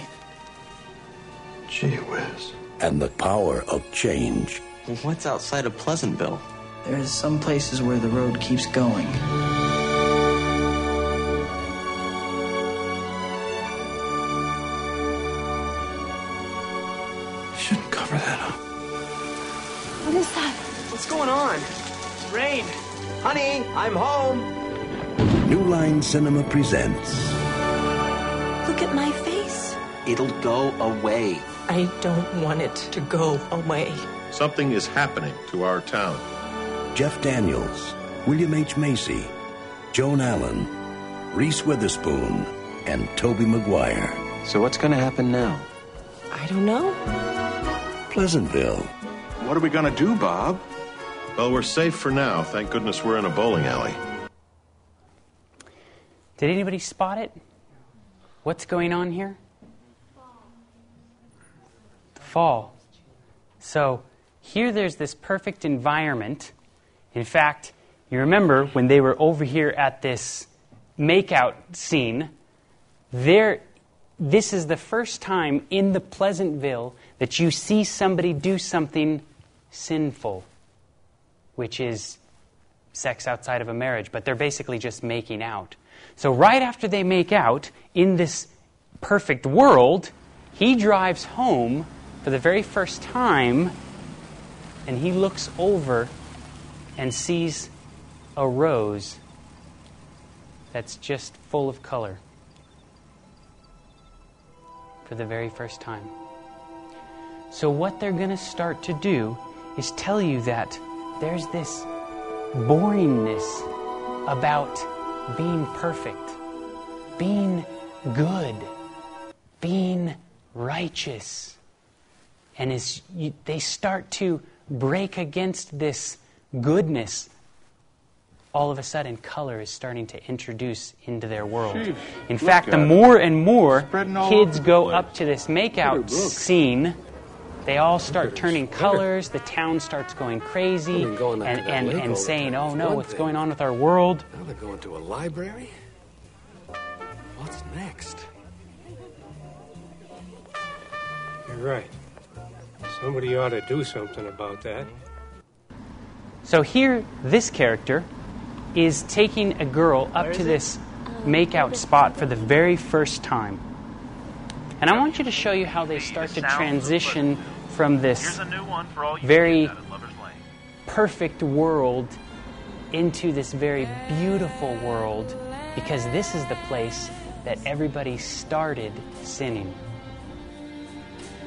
S21: Gee whiz. And the power of change.
S24: What's outside of Pleasantville? There's some places where the road keeps going. Rain. Honey, I'm home.
S21: New Line Cinema presents
S22: Look at my face.
S23: It'll go away.
S22: I don't want it to go away.
S11: Something is happening to our town.
S21: Jeff Daniels, William H. Macy, Joan Allen, Reese Witherspoon, and Tobey Maguire.
S23: So what's going to happen now?
S22: I don't know.
S21: Pleasantville.
S11: What are we going to do, Bob? Well, we're safe for now. Thank goodness we're in a bowling alley.
S1: Did anybody spot it? What's going on here? The fall. So here there's this perfect environment. In fact, you remember when they were over here at this makeout scene, there this is the first time in the Pleasantville that you see somebody do something sinful, which is sex outside of a marriage, but they're basically just making out. So, right after they make out in this perfect world, he drives home for the very first time and he looks over and sees a rose that's just full of color for the very first time. So, what they're going to start to do is tell you that there's this boringness about being perfect, being good, being righteous. And as you, they start to break against this goodness, all of a sudden color is starting to introduce into their world.
S11: Sheesh,
S1: In fact, the
S11: it.
S1: more and more kids go
S11: place.
S1: up to this makeout scene, they all start turning colors, the town starts going crazy
S25: Well, going
S1: and, and, and saying, oh no, what's
S25: thing.
S1: going on with our world?
S25: Now they're going to a library? What's next?
S26: You're right. Somebody ought to do something about that.
S1: So here, this character is taking a girl up to this makeout spot for the very first time. And I want you to show you how they start to transition from this very perfect world into this very beautiful world because this is the place that everybody started sinning.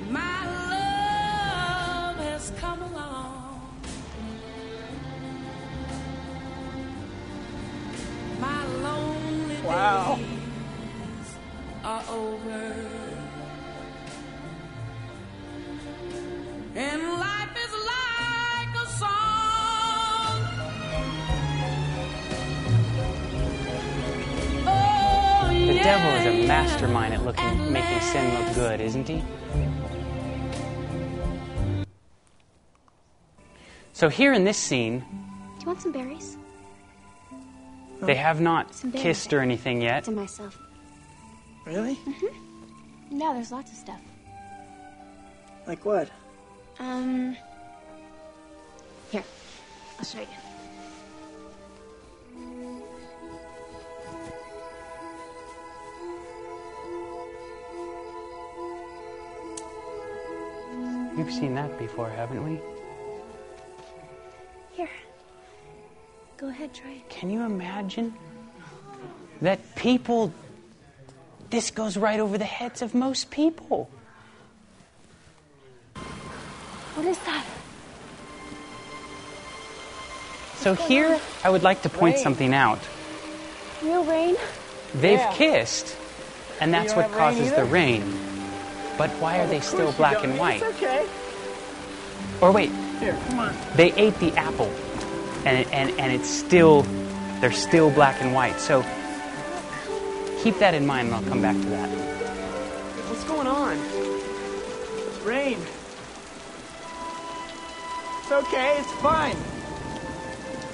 S15: My love has come along. My lonely
S1: Wow.
S15: days are over. And life is like a song. Oh,
S1: The
S15: yeah.
S1: devil is a mastermind at looking, making sin look good, isn't he? So here in this scene,
S17: Do you want some berries?
S1: they have not kissed or anything yet.
S17: To myself.
S24: Really?
S17: Mm-hmm. Yeah, there's lots of stuff.
S24: Like what?
S17: Um. Here, I'll show you.
S1: We've seen that before, haven't we?
S17: Here. Go ahead, try it.
S1: Can you imagine that people. This goes right over the heads of most people.
S17: What is that?
S1: So here, I would like to point
S17: Rain.
S1: something out.
S17: Real rain?
S1: They've
S17: Yeah.
S1: kissed, and that's what
S17: don't rain
S1: causes the rain. But why are they still black and white?
S15: It's okay.
S1: Or wait,
S15: Here, come on.
S1: they ate the apple, and and and it's still, they're still black and white. So keep that in mind, and I'll come back to that.
S15: What's going on? It's rain. It's okay. It's fine.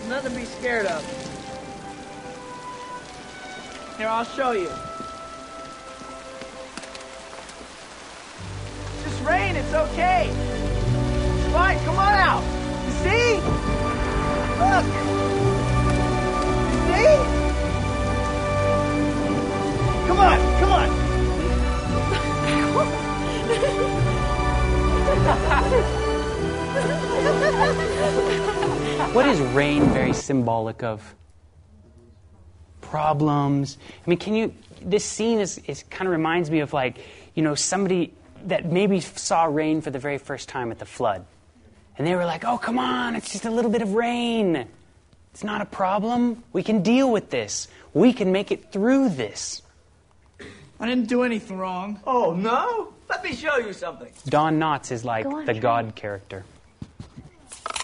S15: Nothing to be scared of. Here, I'll show you. It's just rain. It's okay. It's fine. Come on out. You see? Look. You see? Come on. Come on. (laughs) (laughs)
S1: What is rain very symbolic of? Problems. I mean, can you? This scene is, is kind of reminds me of like, you know, somebody that maybe saw rain for the very first time at the flood. And they were like, oh, come on, it's just a little bit of rain. It's not a problem. We can deal with this. We can make it through this.
S15: I didn't do anything wrong. Oh, no? Let me show you something.
S1: Don Knotts is like
S15: Go on,
S1: the
S15: try
S1: God character.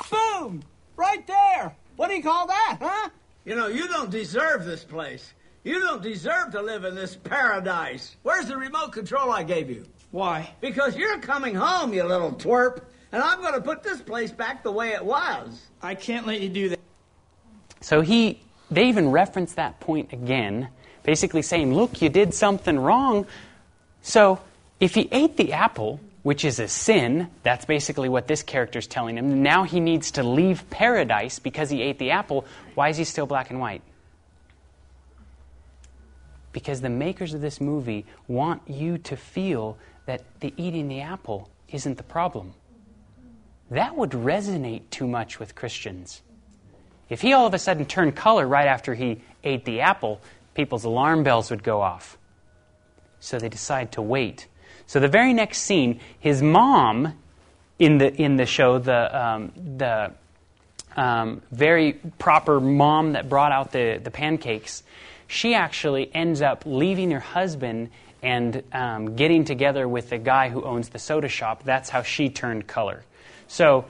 S15: Boom! Right there! What do you call that, huh? You know, you don't deserve this place. You don't deserve to live in this paradise. Where's the remote control I gave you? Why? Because you're coming home, you little twerp, and I'm going to put this place back the way it was. I can't let you do that.
S1: So he, they even reference that point again, basically saying, look, you did something wrong. So if he ate the apple, which is a sin, that's basically what this character is telling him. Now he needs to leave paradise because he ate the apple. Why is he still black and white? Because the makers of this movie want you to feel that the eating the apple isn't the problem. That would resonate too much with Christians. If he all of a sudden turned color right after he ate the apple, people's alarm bells would go off. So they decide to wait. So the very next scene, his mom in the in the show, the um, the um, very proper mom that brought out the the pancakes, she actually ends up leaving her husband and um, getting together with the guy who owns the soda shop. That's how she turned color. So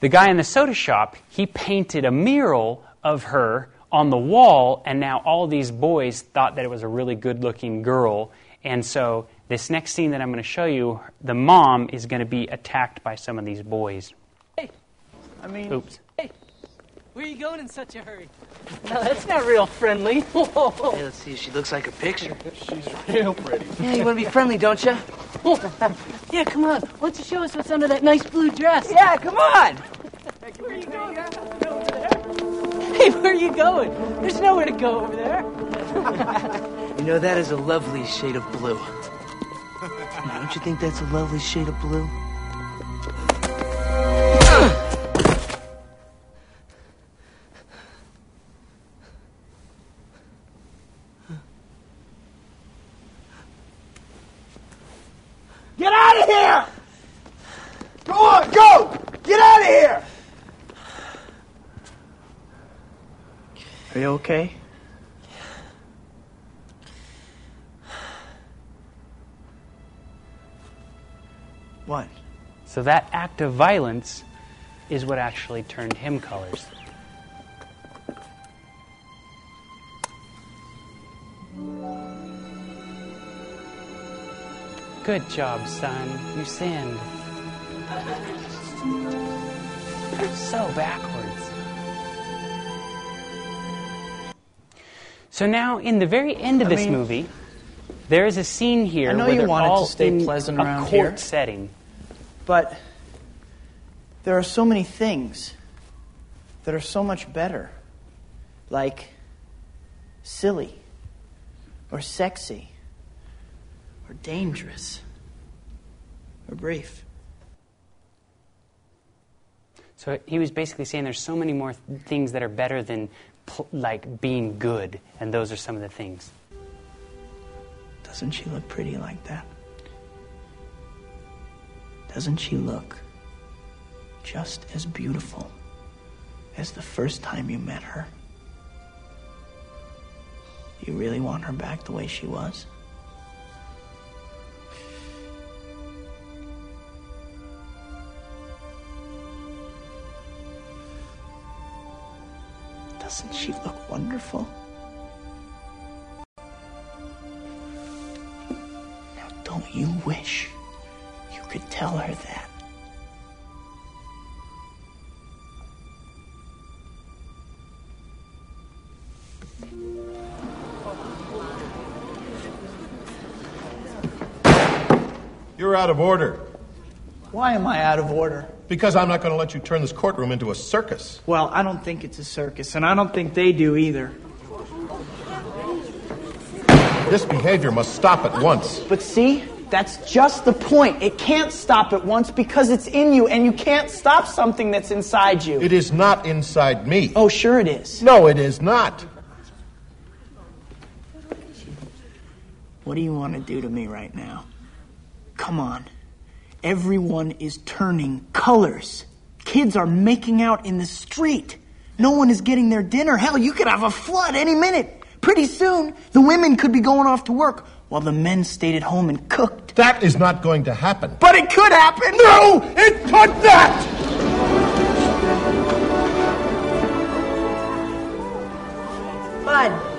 S1: the guy in the soda shop, he painted a mural of her on the wall, and now all these boys thought that it was a really good looking girl. And so, this next scene that I'm going to show you, the mom is going to be attacked by some of these boys.
S15: Hey, I mean,
S1: Oops.
S27: Hey, where are you going in such a hurry? No, that's not real friendly. (laughs)
S10: Hey, let's see if she looks like a picture. (laughs)
S27: She's real pretty.
S10: Yeah, you want to be friendly, don't you? (laughs)
S27: yeah, come on. Why don't you show us what's under that nice blue dress?
S15: Yeah, come on.
S27: Hey, Where are you going? Hey, where are you going? There's nowhere to go over there.
S10: You know, that is a lovely shade of blue. Don't you think that's a lovely shade of blue?
S15: Get out of here! Go on, go! Get out of here! Are you okay? What?
S1: So, that act of violence is what actually turned him colors. Good job, son. You sinned. So backwards. So now, in the very end of
S15: I
S1: this
S15: mean-
S1: movie, there is a scene here
S15: I know
S1: where
S15: you
S1: they're
S15: it to
S1: all
S15: stay pleasant
S1: a court
S15: here.
S1: setting.
S15: But there are so many things that are so much better. Like silly, or sexy, or dangerous, or brief.
S1: So he was basically saying there's so many more th- things that are better than pl- like being good, and those are some of the things.
S27: Doesn't she look pretty like that? Doesn't she look just as beautiful as the first time you met her? You really want her back the way she was? Doesn't she look wonderful? Now, don't you wish could tell her that?
S28: You're out of order.
S27: Why am I out of order?
S28: Because I'm not going to let you turn this courtroom into a circus.
S27: Well, I don't think it's a circus, and I don't think they do either.
S28: This behavior must stop at once.
S27: But see, that's just the point. It can't stop at once because it's in you, and you can't stop something that's inside you.
S28: It is not inside me.
S27: Oh, sure it is.
S28: No, it is not.
S27: What do you want to do to me right now? Come on. Everyone is turning colors. Kids are making out in the street. No one is getting their dinner. Hell, you could have a flood any minute. Pretty soon, the women could be going off to work while the men stayed at home and cooked.
S28: That is not going to happen.
S27: But it could happen.
S28: No, it could not!
S22: Bud.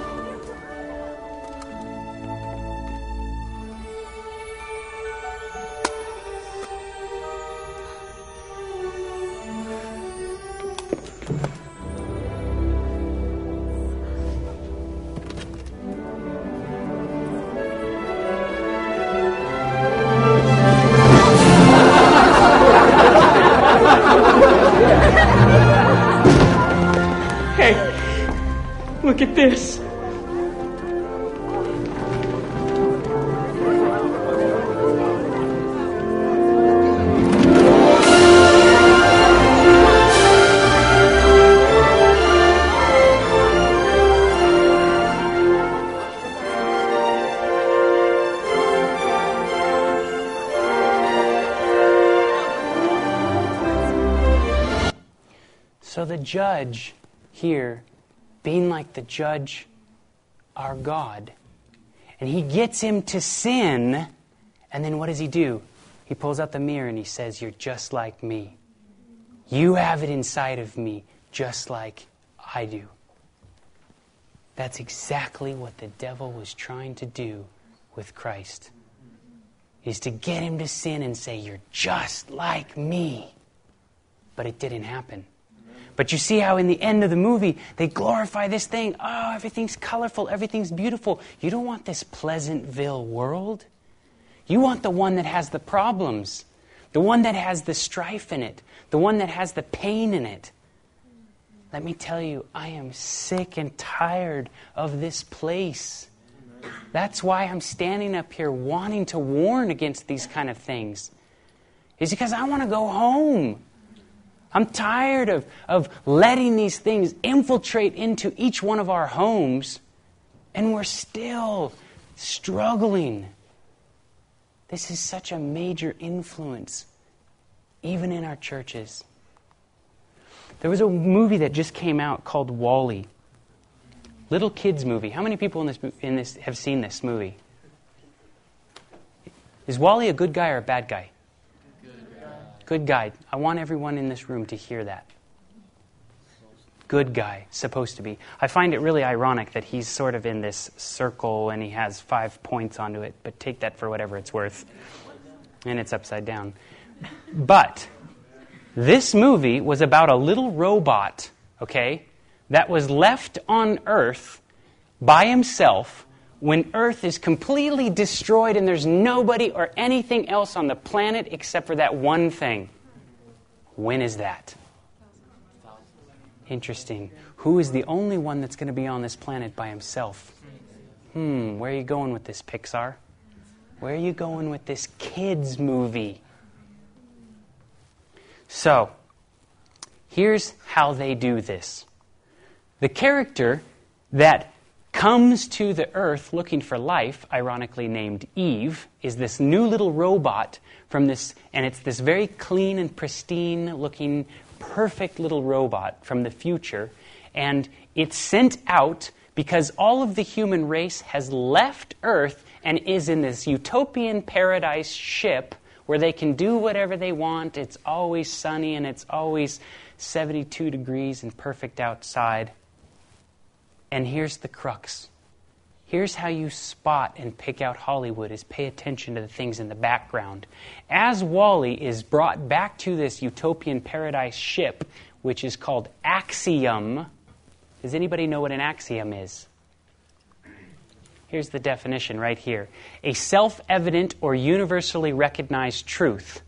S1: Judge here, being like the judge, our God, and he gets him to sin, and then what does he do? He pulls out the mirror and he says, You're just like me. You have it inside of me, just like I do. That's exactly what the devil was trying to do with Christ. Is to get him to sin and say, You're just like me. But it didn't happen. But you see how in the end of the movie, they glorify this thing. Oh, everything's colorful, everything's beautiful. You don't want this Pleasantville world. You want the one that has the problems, the one that has the strife in it, the one that has the pain in it. Let me tell you, I am sick and tired of this place. That's why I'm standing up here wanting to warn against these kind of things. Is because I want to go home. I'm tired of, of letting these things infiltrate into each one of our homes, and we're still struggling. This is such a major influence, even in our churches. There was a movie that just came out called WALL-E. Little kids movie. How many people in this, in this have seen this movie? Is WALL-E a good guy or a bad guy? Good guy. I want everyone in this room to hear that. Good guy, supposed to be. I find it really ironic that he's sort of in this circle and he has five points onto it, but take that for whatever it's worth. And it's upside down. But this movie was about a little robot, okay, that was left on Earth by himself when Earth is completely destroyed and there's nobody or anything else on the planet except for that one thing. When is that? Interesting. Who is the only one that's going to be on this planet by himself? Hmm, where are you going with this, Pixar? Where are you going with this kids movie? So, Here's how they do this the character that comes to the earth looking for life, ironically named Eve, is this new little robot from this, and it's this very clean and pristine looking, perfect little robot from the future. And it's sent out because all of the human race has left Earth and is in this utopian paradise ship where they can do whatever they want. It's always sunny and it's always 72 degrees and perfect outside. And here's the crux. Here's how you spot and pick out Hollywood is pay attention to the things in the background. As WALL-E is brought back to this utopian paradise ship, which is called Axiom, does anybody know what an axiom is? Here's the definition right here a self evident or universally recognized truth.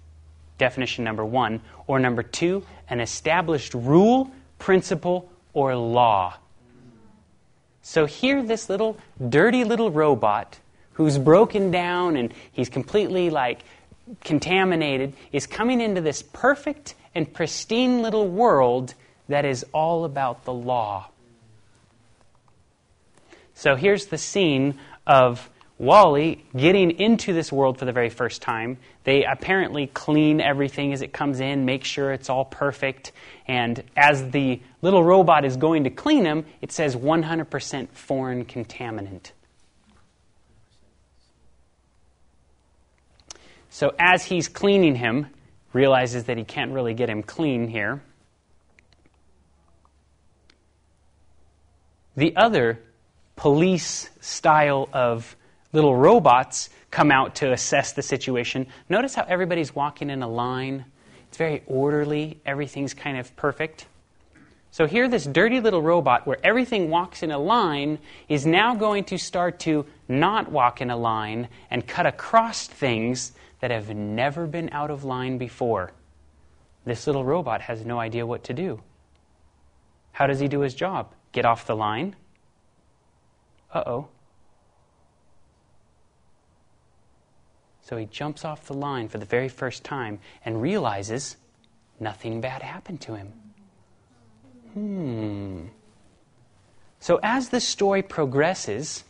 S1: Definition number one. Or number two, an established rule, principle, or law. So here, this little dirty little robot who's broken down and he's completely like contaminated is coming into this perfect and pristine little world that is all about the law. So here's the scene of WALL-E getting into this world for the very first time. They apparently clean everything as it comes in, make sure it's all perfect. And as the little robot is going to clean him, it says 100% foreign contaminant. So as he's cleaning him, realizes that he can't really get him clean here. The other police style of little robots come out to assess the situation. Notice how everybody's walking in a line. It's very orderly, everything's kind of perfect. So here, this dirty little robot, where everything walks in a line, is now going to start to not walk in a line and cut across things that have never been out of line before. This little robot has no idea what to do. How does he do his job? Get off the line? Uh oh. So he jumps off the line for the very first time and realizes nothing bad happened to him. Hmm. So as the story progresses,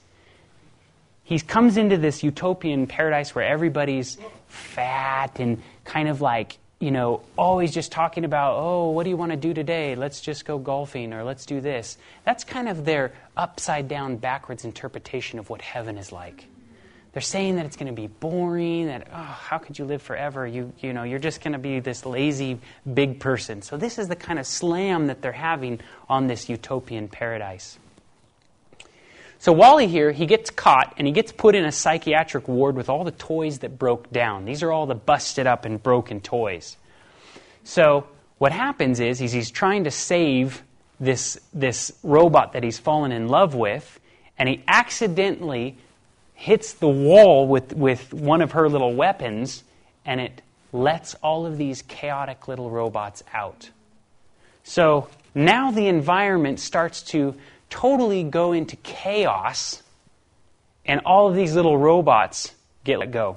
S1: he comes into this utopian paradise where everybody's fat and kind of like you know, always just talking about, oh, what do you want to do today? Let's just go golfing or let's do this. That's kind of their upside down, backwards interpretation of what heaven is like. They're saying that it's going to be boring, that, oh, how could you live forever? You, you know, you're just going to be this lazy big person. So, this is the kind of slam that they're having on this utopian paradise. So WALL-E here, he gets caught and he gets put in a psychiatric ward with all the toys that broke down. These are all the busted up and broken toys. So what happens is he's, he's trying to save this, this robot that he's fallen in love with, and he accidentally hits the wall with, with one of her little weapons, and it lets all of these chaotic little robots out. So now the environment starts to totally go into chaos, and all of these little robots get let go.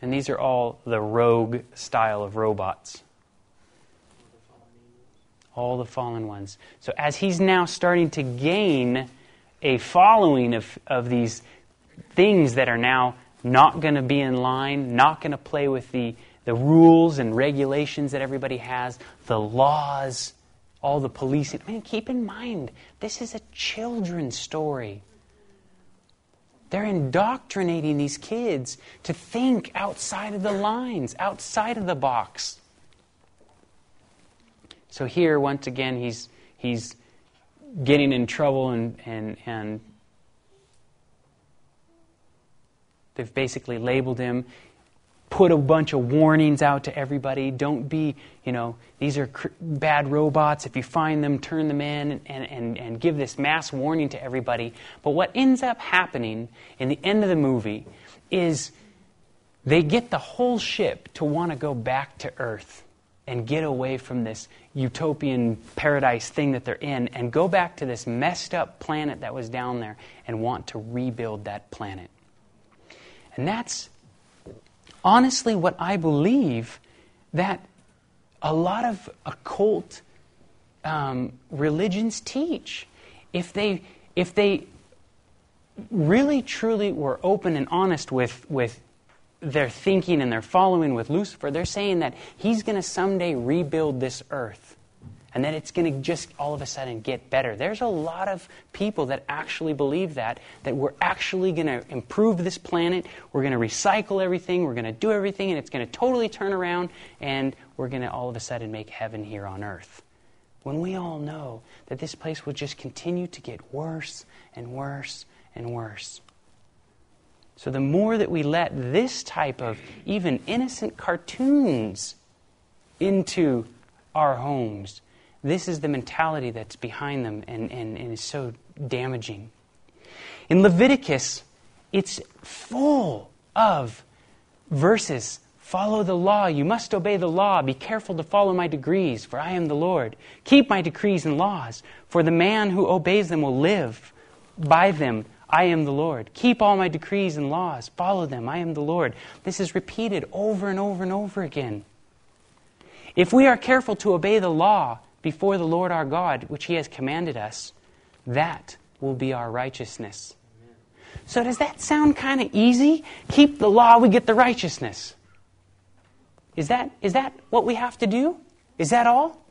S1: And these are all the rogue style of robots. All the fallen ones. So, as he's now starting to gain a following of, of these things that are now not going to be in line, not going to play with the, the rules and regulations that everybody has, the laws all the policing. I mean, keep in mind, this is a children's story. They're indoctrinating these kids to think outside of the lines, outside of the box. So here, once again, he's, he's getting in trouble and, and, and they've basically labeled him put a bunch of warnings out to everybody. Don't be, you know, these are cr- bad robots. If you find them, turn them in and, and, and give this mass warning to everybody. But what ends up happening in the end of the movie is they get the whole ship to want to go back to Earth and get away from this utopian paradise thing that they're in and go back to this messed up planet that was down there and want to rebuild that planet. And that's honestly what I believe that a lot of occult um, religions teach. If they, if they really truly were open and honest with, with their thinking and their following with Lucifer, they're saying that he's going to someday rebuild this earth and that it's going to just all of a sudden get better. There's a lot of people that actually believe that, that we're actually going to improve this planet, we're going to recycle everything, we're going to do everything, and it's going to totally turn around, and we're going to all of a sudden make heaven here on earth. When we all know that this place will just continue to get worse and worse and worse. So, the more that we let this type of even innocent cartoons into our homes, this is the mentality that's behind them and, and, and is so damaging. In Leviticus, it's full of verses Follow the law. You must obey the law. Be careful to follow my decrees, for I am the Lord. Keep my decrees and laws, for the man who obeys them will live by them. I am the Lord. Keep all my decrees and laws. Follow them. I am the Lord. This is repeated over and over and over again. If we are careful to obey the law before the Lord our God, which he has commanded us, that will be our righteousness. So, does that sound kind of easy? Keep the law, we get the righteousness. Is that, is that what we have to do? Is that all?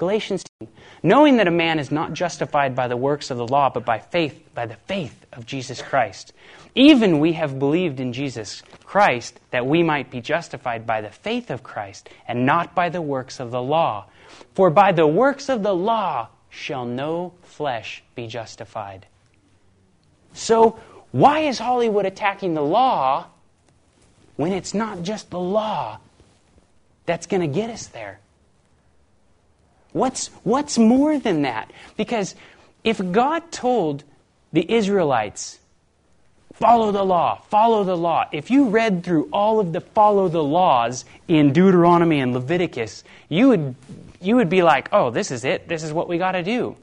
S1: Galatians 2. Knowing that a man is not justified by the works of the law, but by faith, by the faith of Jesus Christ. Even we have believed in Jesus Christ that we might be justified by the faith of Christ and not by the works of the law. For by the works of the law shall no flesh be justified. So, why is Hollywood attacking the law when it's not just the law that's going to get us there? What's, what's more than that? Because if God told the Israelites, follow the law, follow the law, if you read through all of the follow the laws in Deuteronomy and Leviticus, you would, you would be like, oh, this is it, this is what we got to do.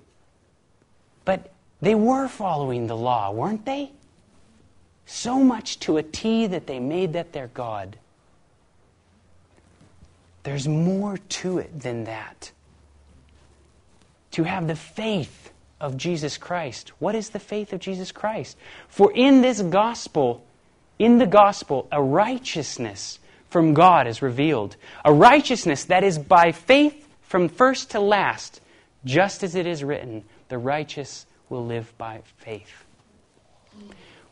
S1: But they were following the law, weren't they? So much to a T that they made that their God. There's more to it than that to have the faith of Jesus Christ. What is the faith of Jesus Christ? For in this gospel, in the gospel, a righteousness from God is revealed. A righteousness that is by faith from first to last, just as it is written, the righteous will live by faith.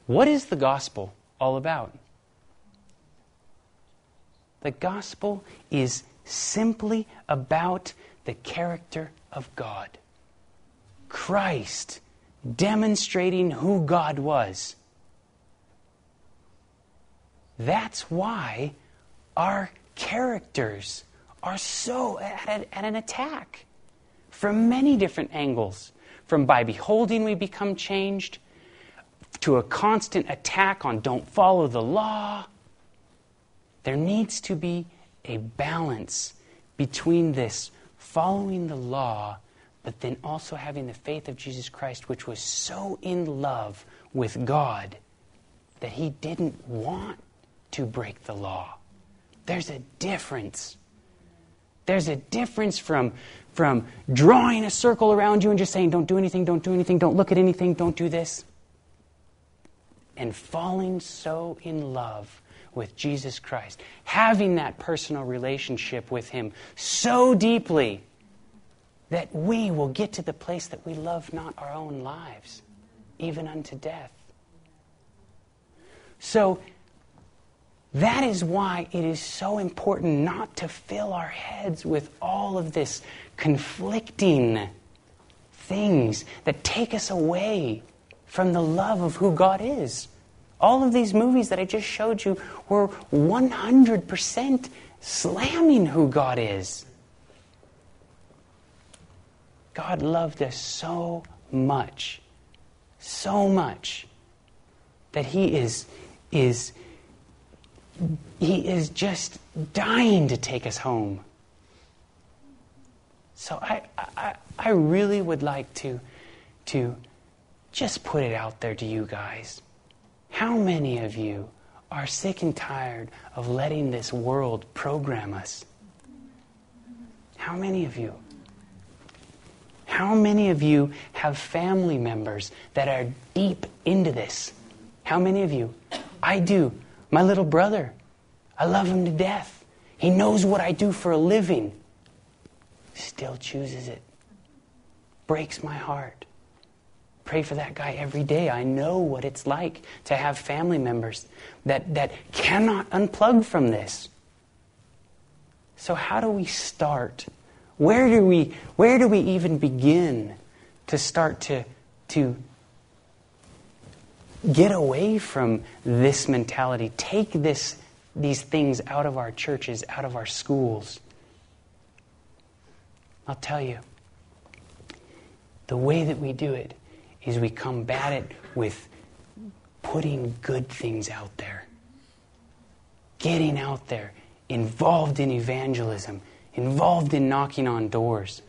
S1: What is the gospel all about? The gospel is simply about the character of God. Christ demonstrating who God was. That's why our characters are so at, at, an attack from many different angles. From by beholding, we become changed, to a constant attack on don't follow the law. There needs to be a balance between this following the law, but then also having the faith of Jesus Christ, which was so in love with God that he didn't want to break the law. There's a difference. There's a difference from, from drawing a circle around you and just saying, don't do anything, don't do anything, don't look at anything, don't do this, and falling so in love with Jesus Christ, having that personal relationship with Him so deeply that we will get to the place that we love not our own lives, even unto death. So, that is why it is so important not to fill our heads with all of this conflicting things that take us away from the love of who God is. All of these movies that I just showed you were 100% slamming who God is. God loved us so much, so much, that He is, is, He is just dying to take us home. So I, I, I really would like to, to just put it out there to you guys. How many of you are sick and tired of letting this world program us? How many of you? How many of you have family members that are deep into this? How many of you? I do. My little brother. I love him to death. He knows what I do for a living. Still chooses it. Breaks my heart. Pray for that guy every day. I know what it's like to have family members that, that cannot unplug from this. So, how do we start? Where do we, where do we even begin to start to, to get away from this mentality? Take this, these things out of our churches, out of our schools. I'll tell you, the way that we do it is we combat it with putting good things out there, getting out there, involved in evangelism, involved in knocking on doors,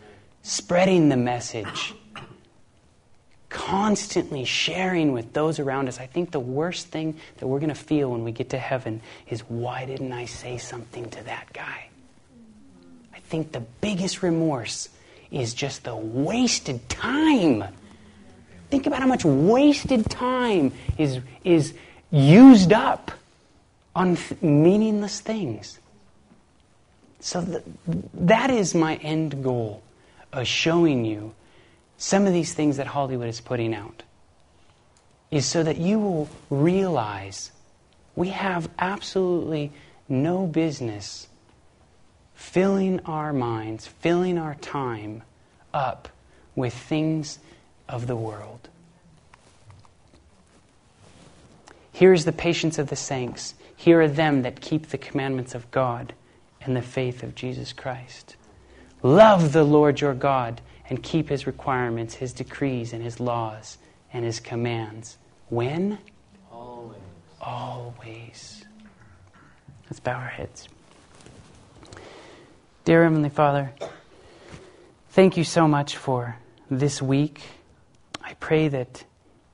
S1: spreading the message, constantly sharing with those around us. I think the worst thing that we're going to feel when we get to heaven is why didn't I say something to that guy? I think the biggest remorse is just the wasted time Think about how much wasted time is, is used up on th- meaningless things. So th- that is my end goal of showing you some of these things that Hollywood is putting out. Is so that you will realize we have absolutely no business filling our minds, filling our time up with things of the world. Here is the patience of the saints. Here are them that keep the commandments of God and the faith of Jesus Christ. Love the Lord your God and keep his requirements, his decrees, and his laws and his commands. When?
S10: Always.
S1: Always. Let's bow our heads. Dear Heavenly Father, thank you so much for this week. I pray that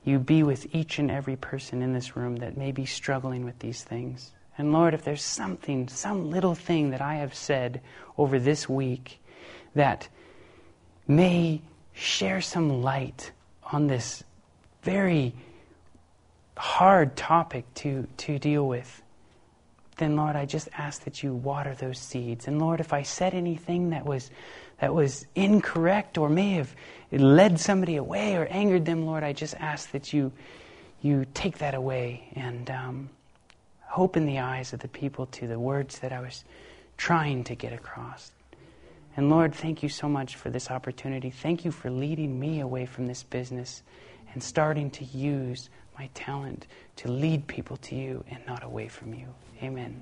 S1: you be with each and every person in this room that may be struggling with these things. And Lord, if there's something, some little thing that I have said over this week that may share some light on this very hard topic to, to deal with, then Lord, I just ask that you water those seeds. And Lord, if I said anything that was that was incorrect or may have led somebody away or angered them, Lord, I just ask that you, you take that away and um, open the eyes of the people to the words that I was trying to get across. And Lord, thank you so much for this opportunity. Thank you for leading me away from this business and starting to use my talent to lead people to you and not away from you. Amen.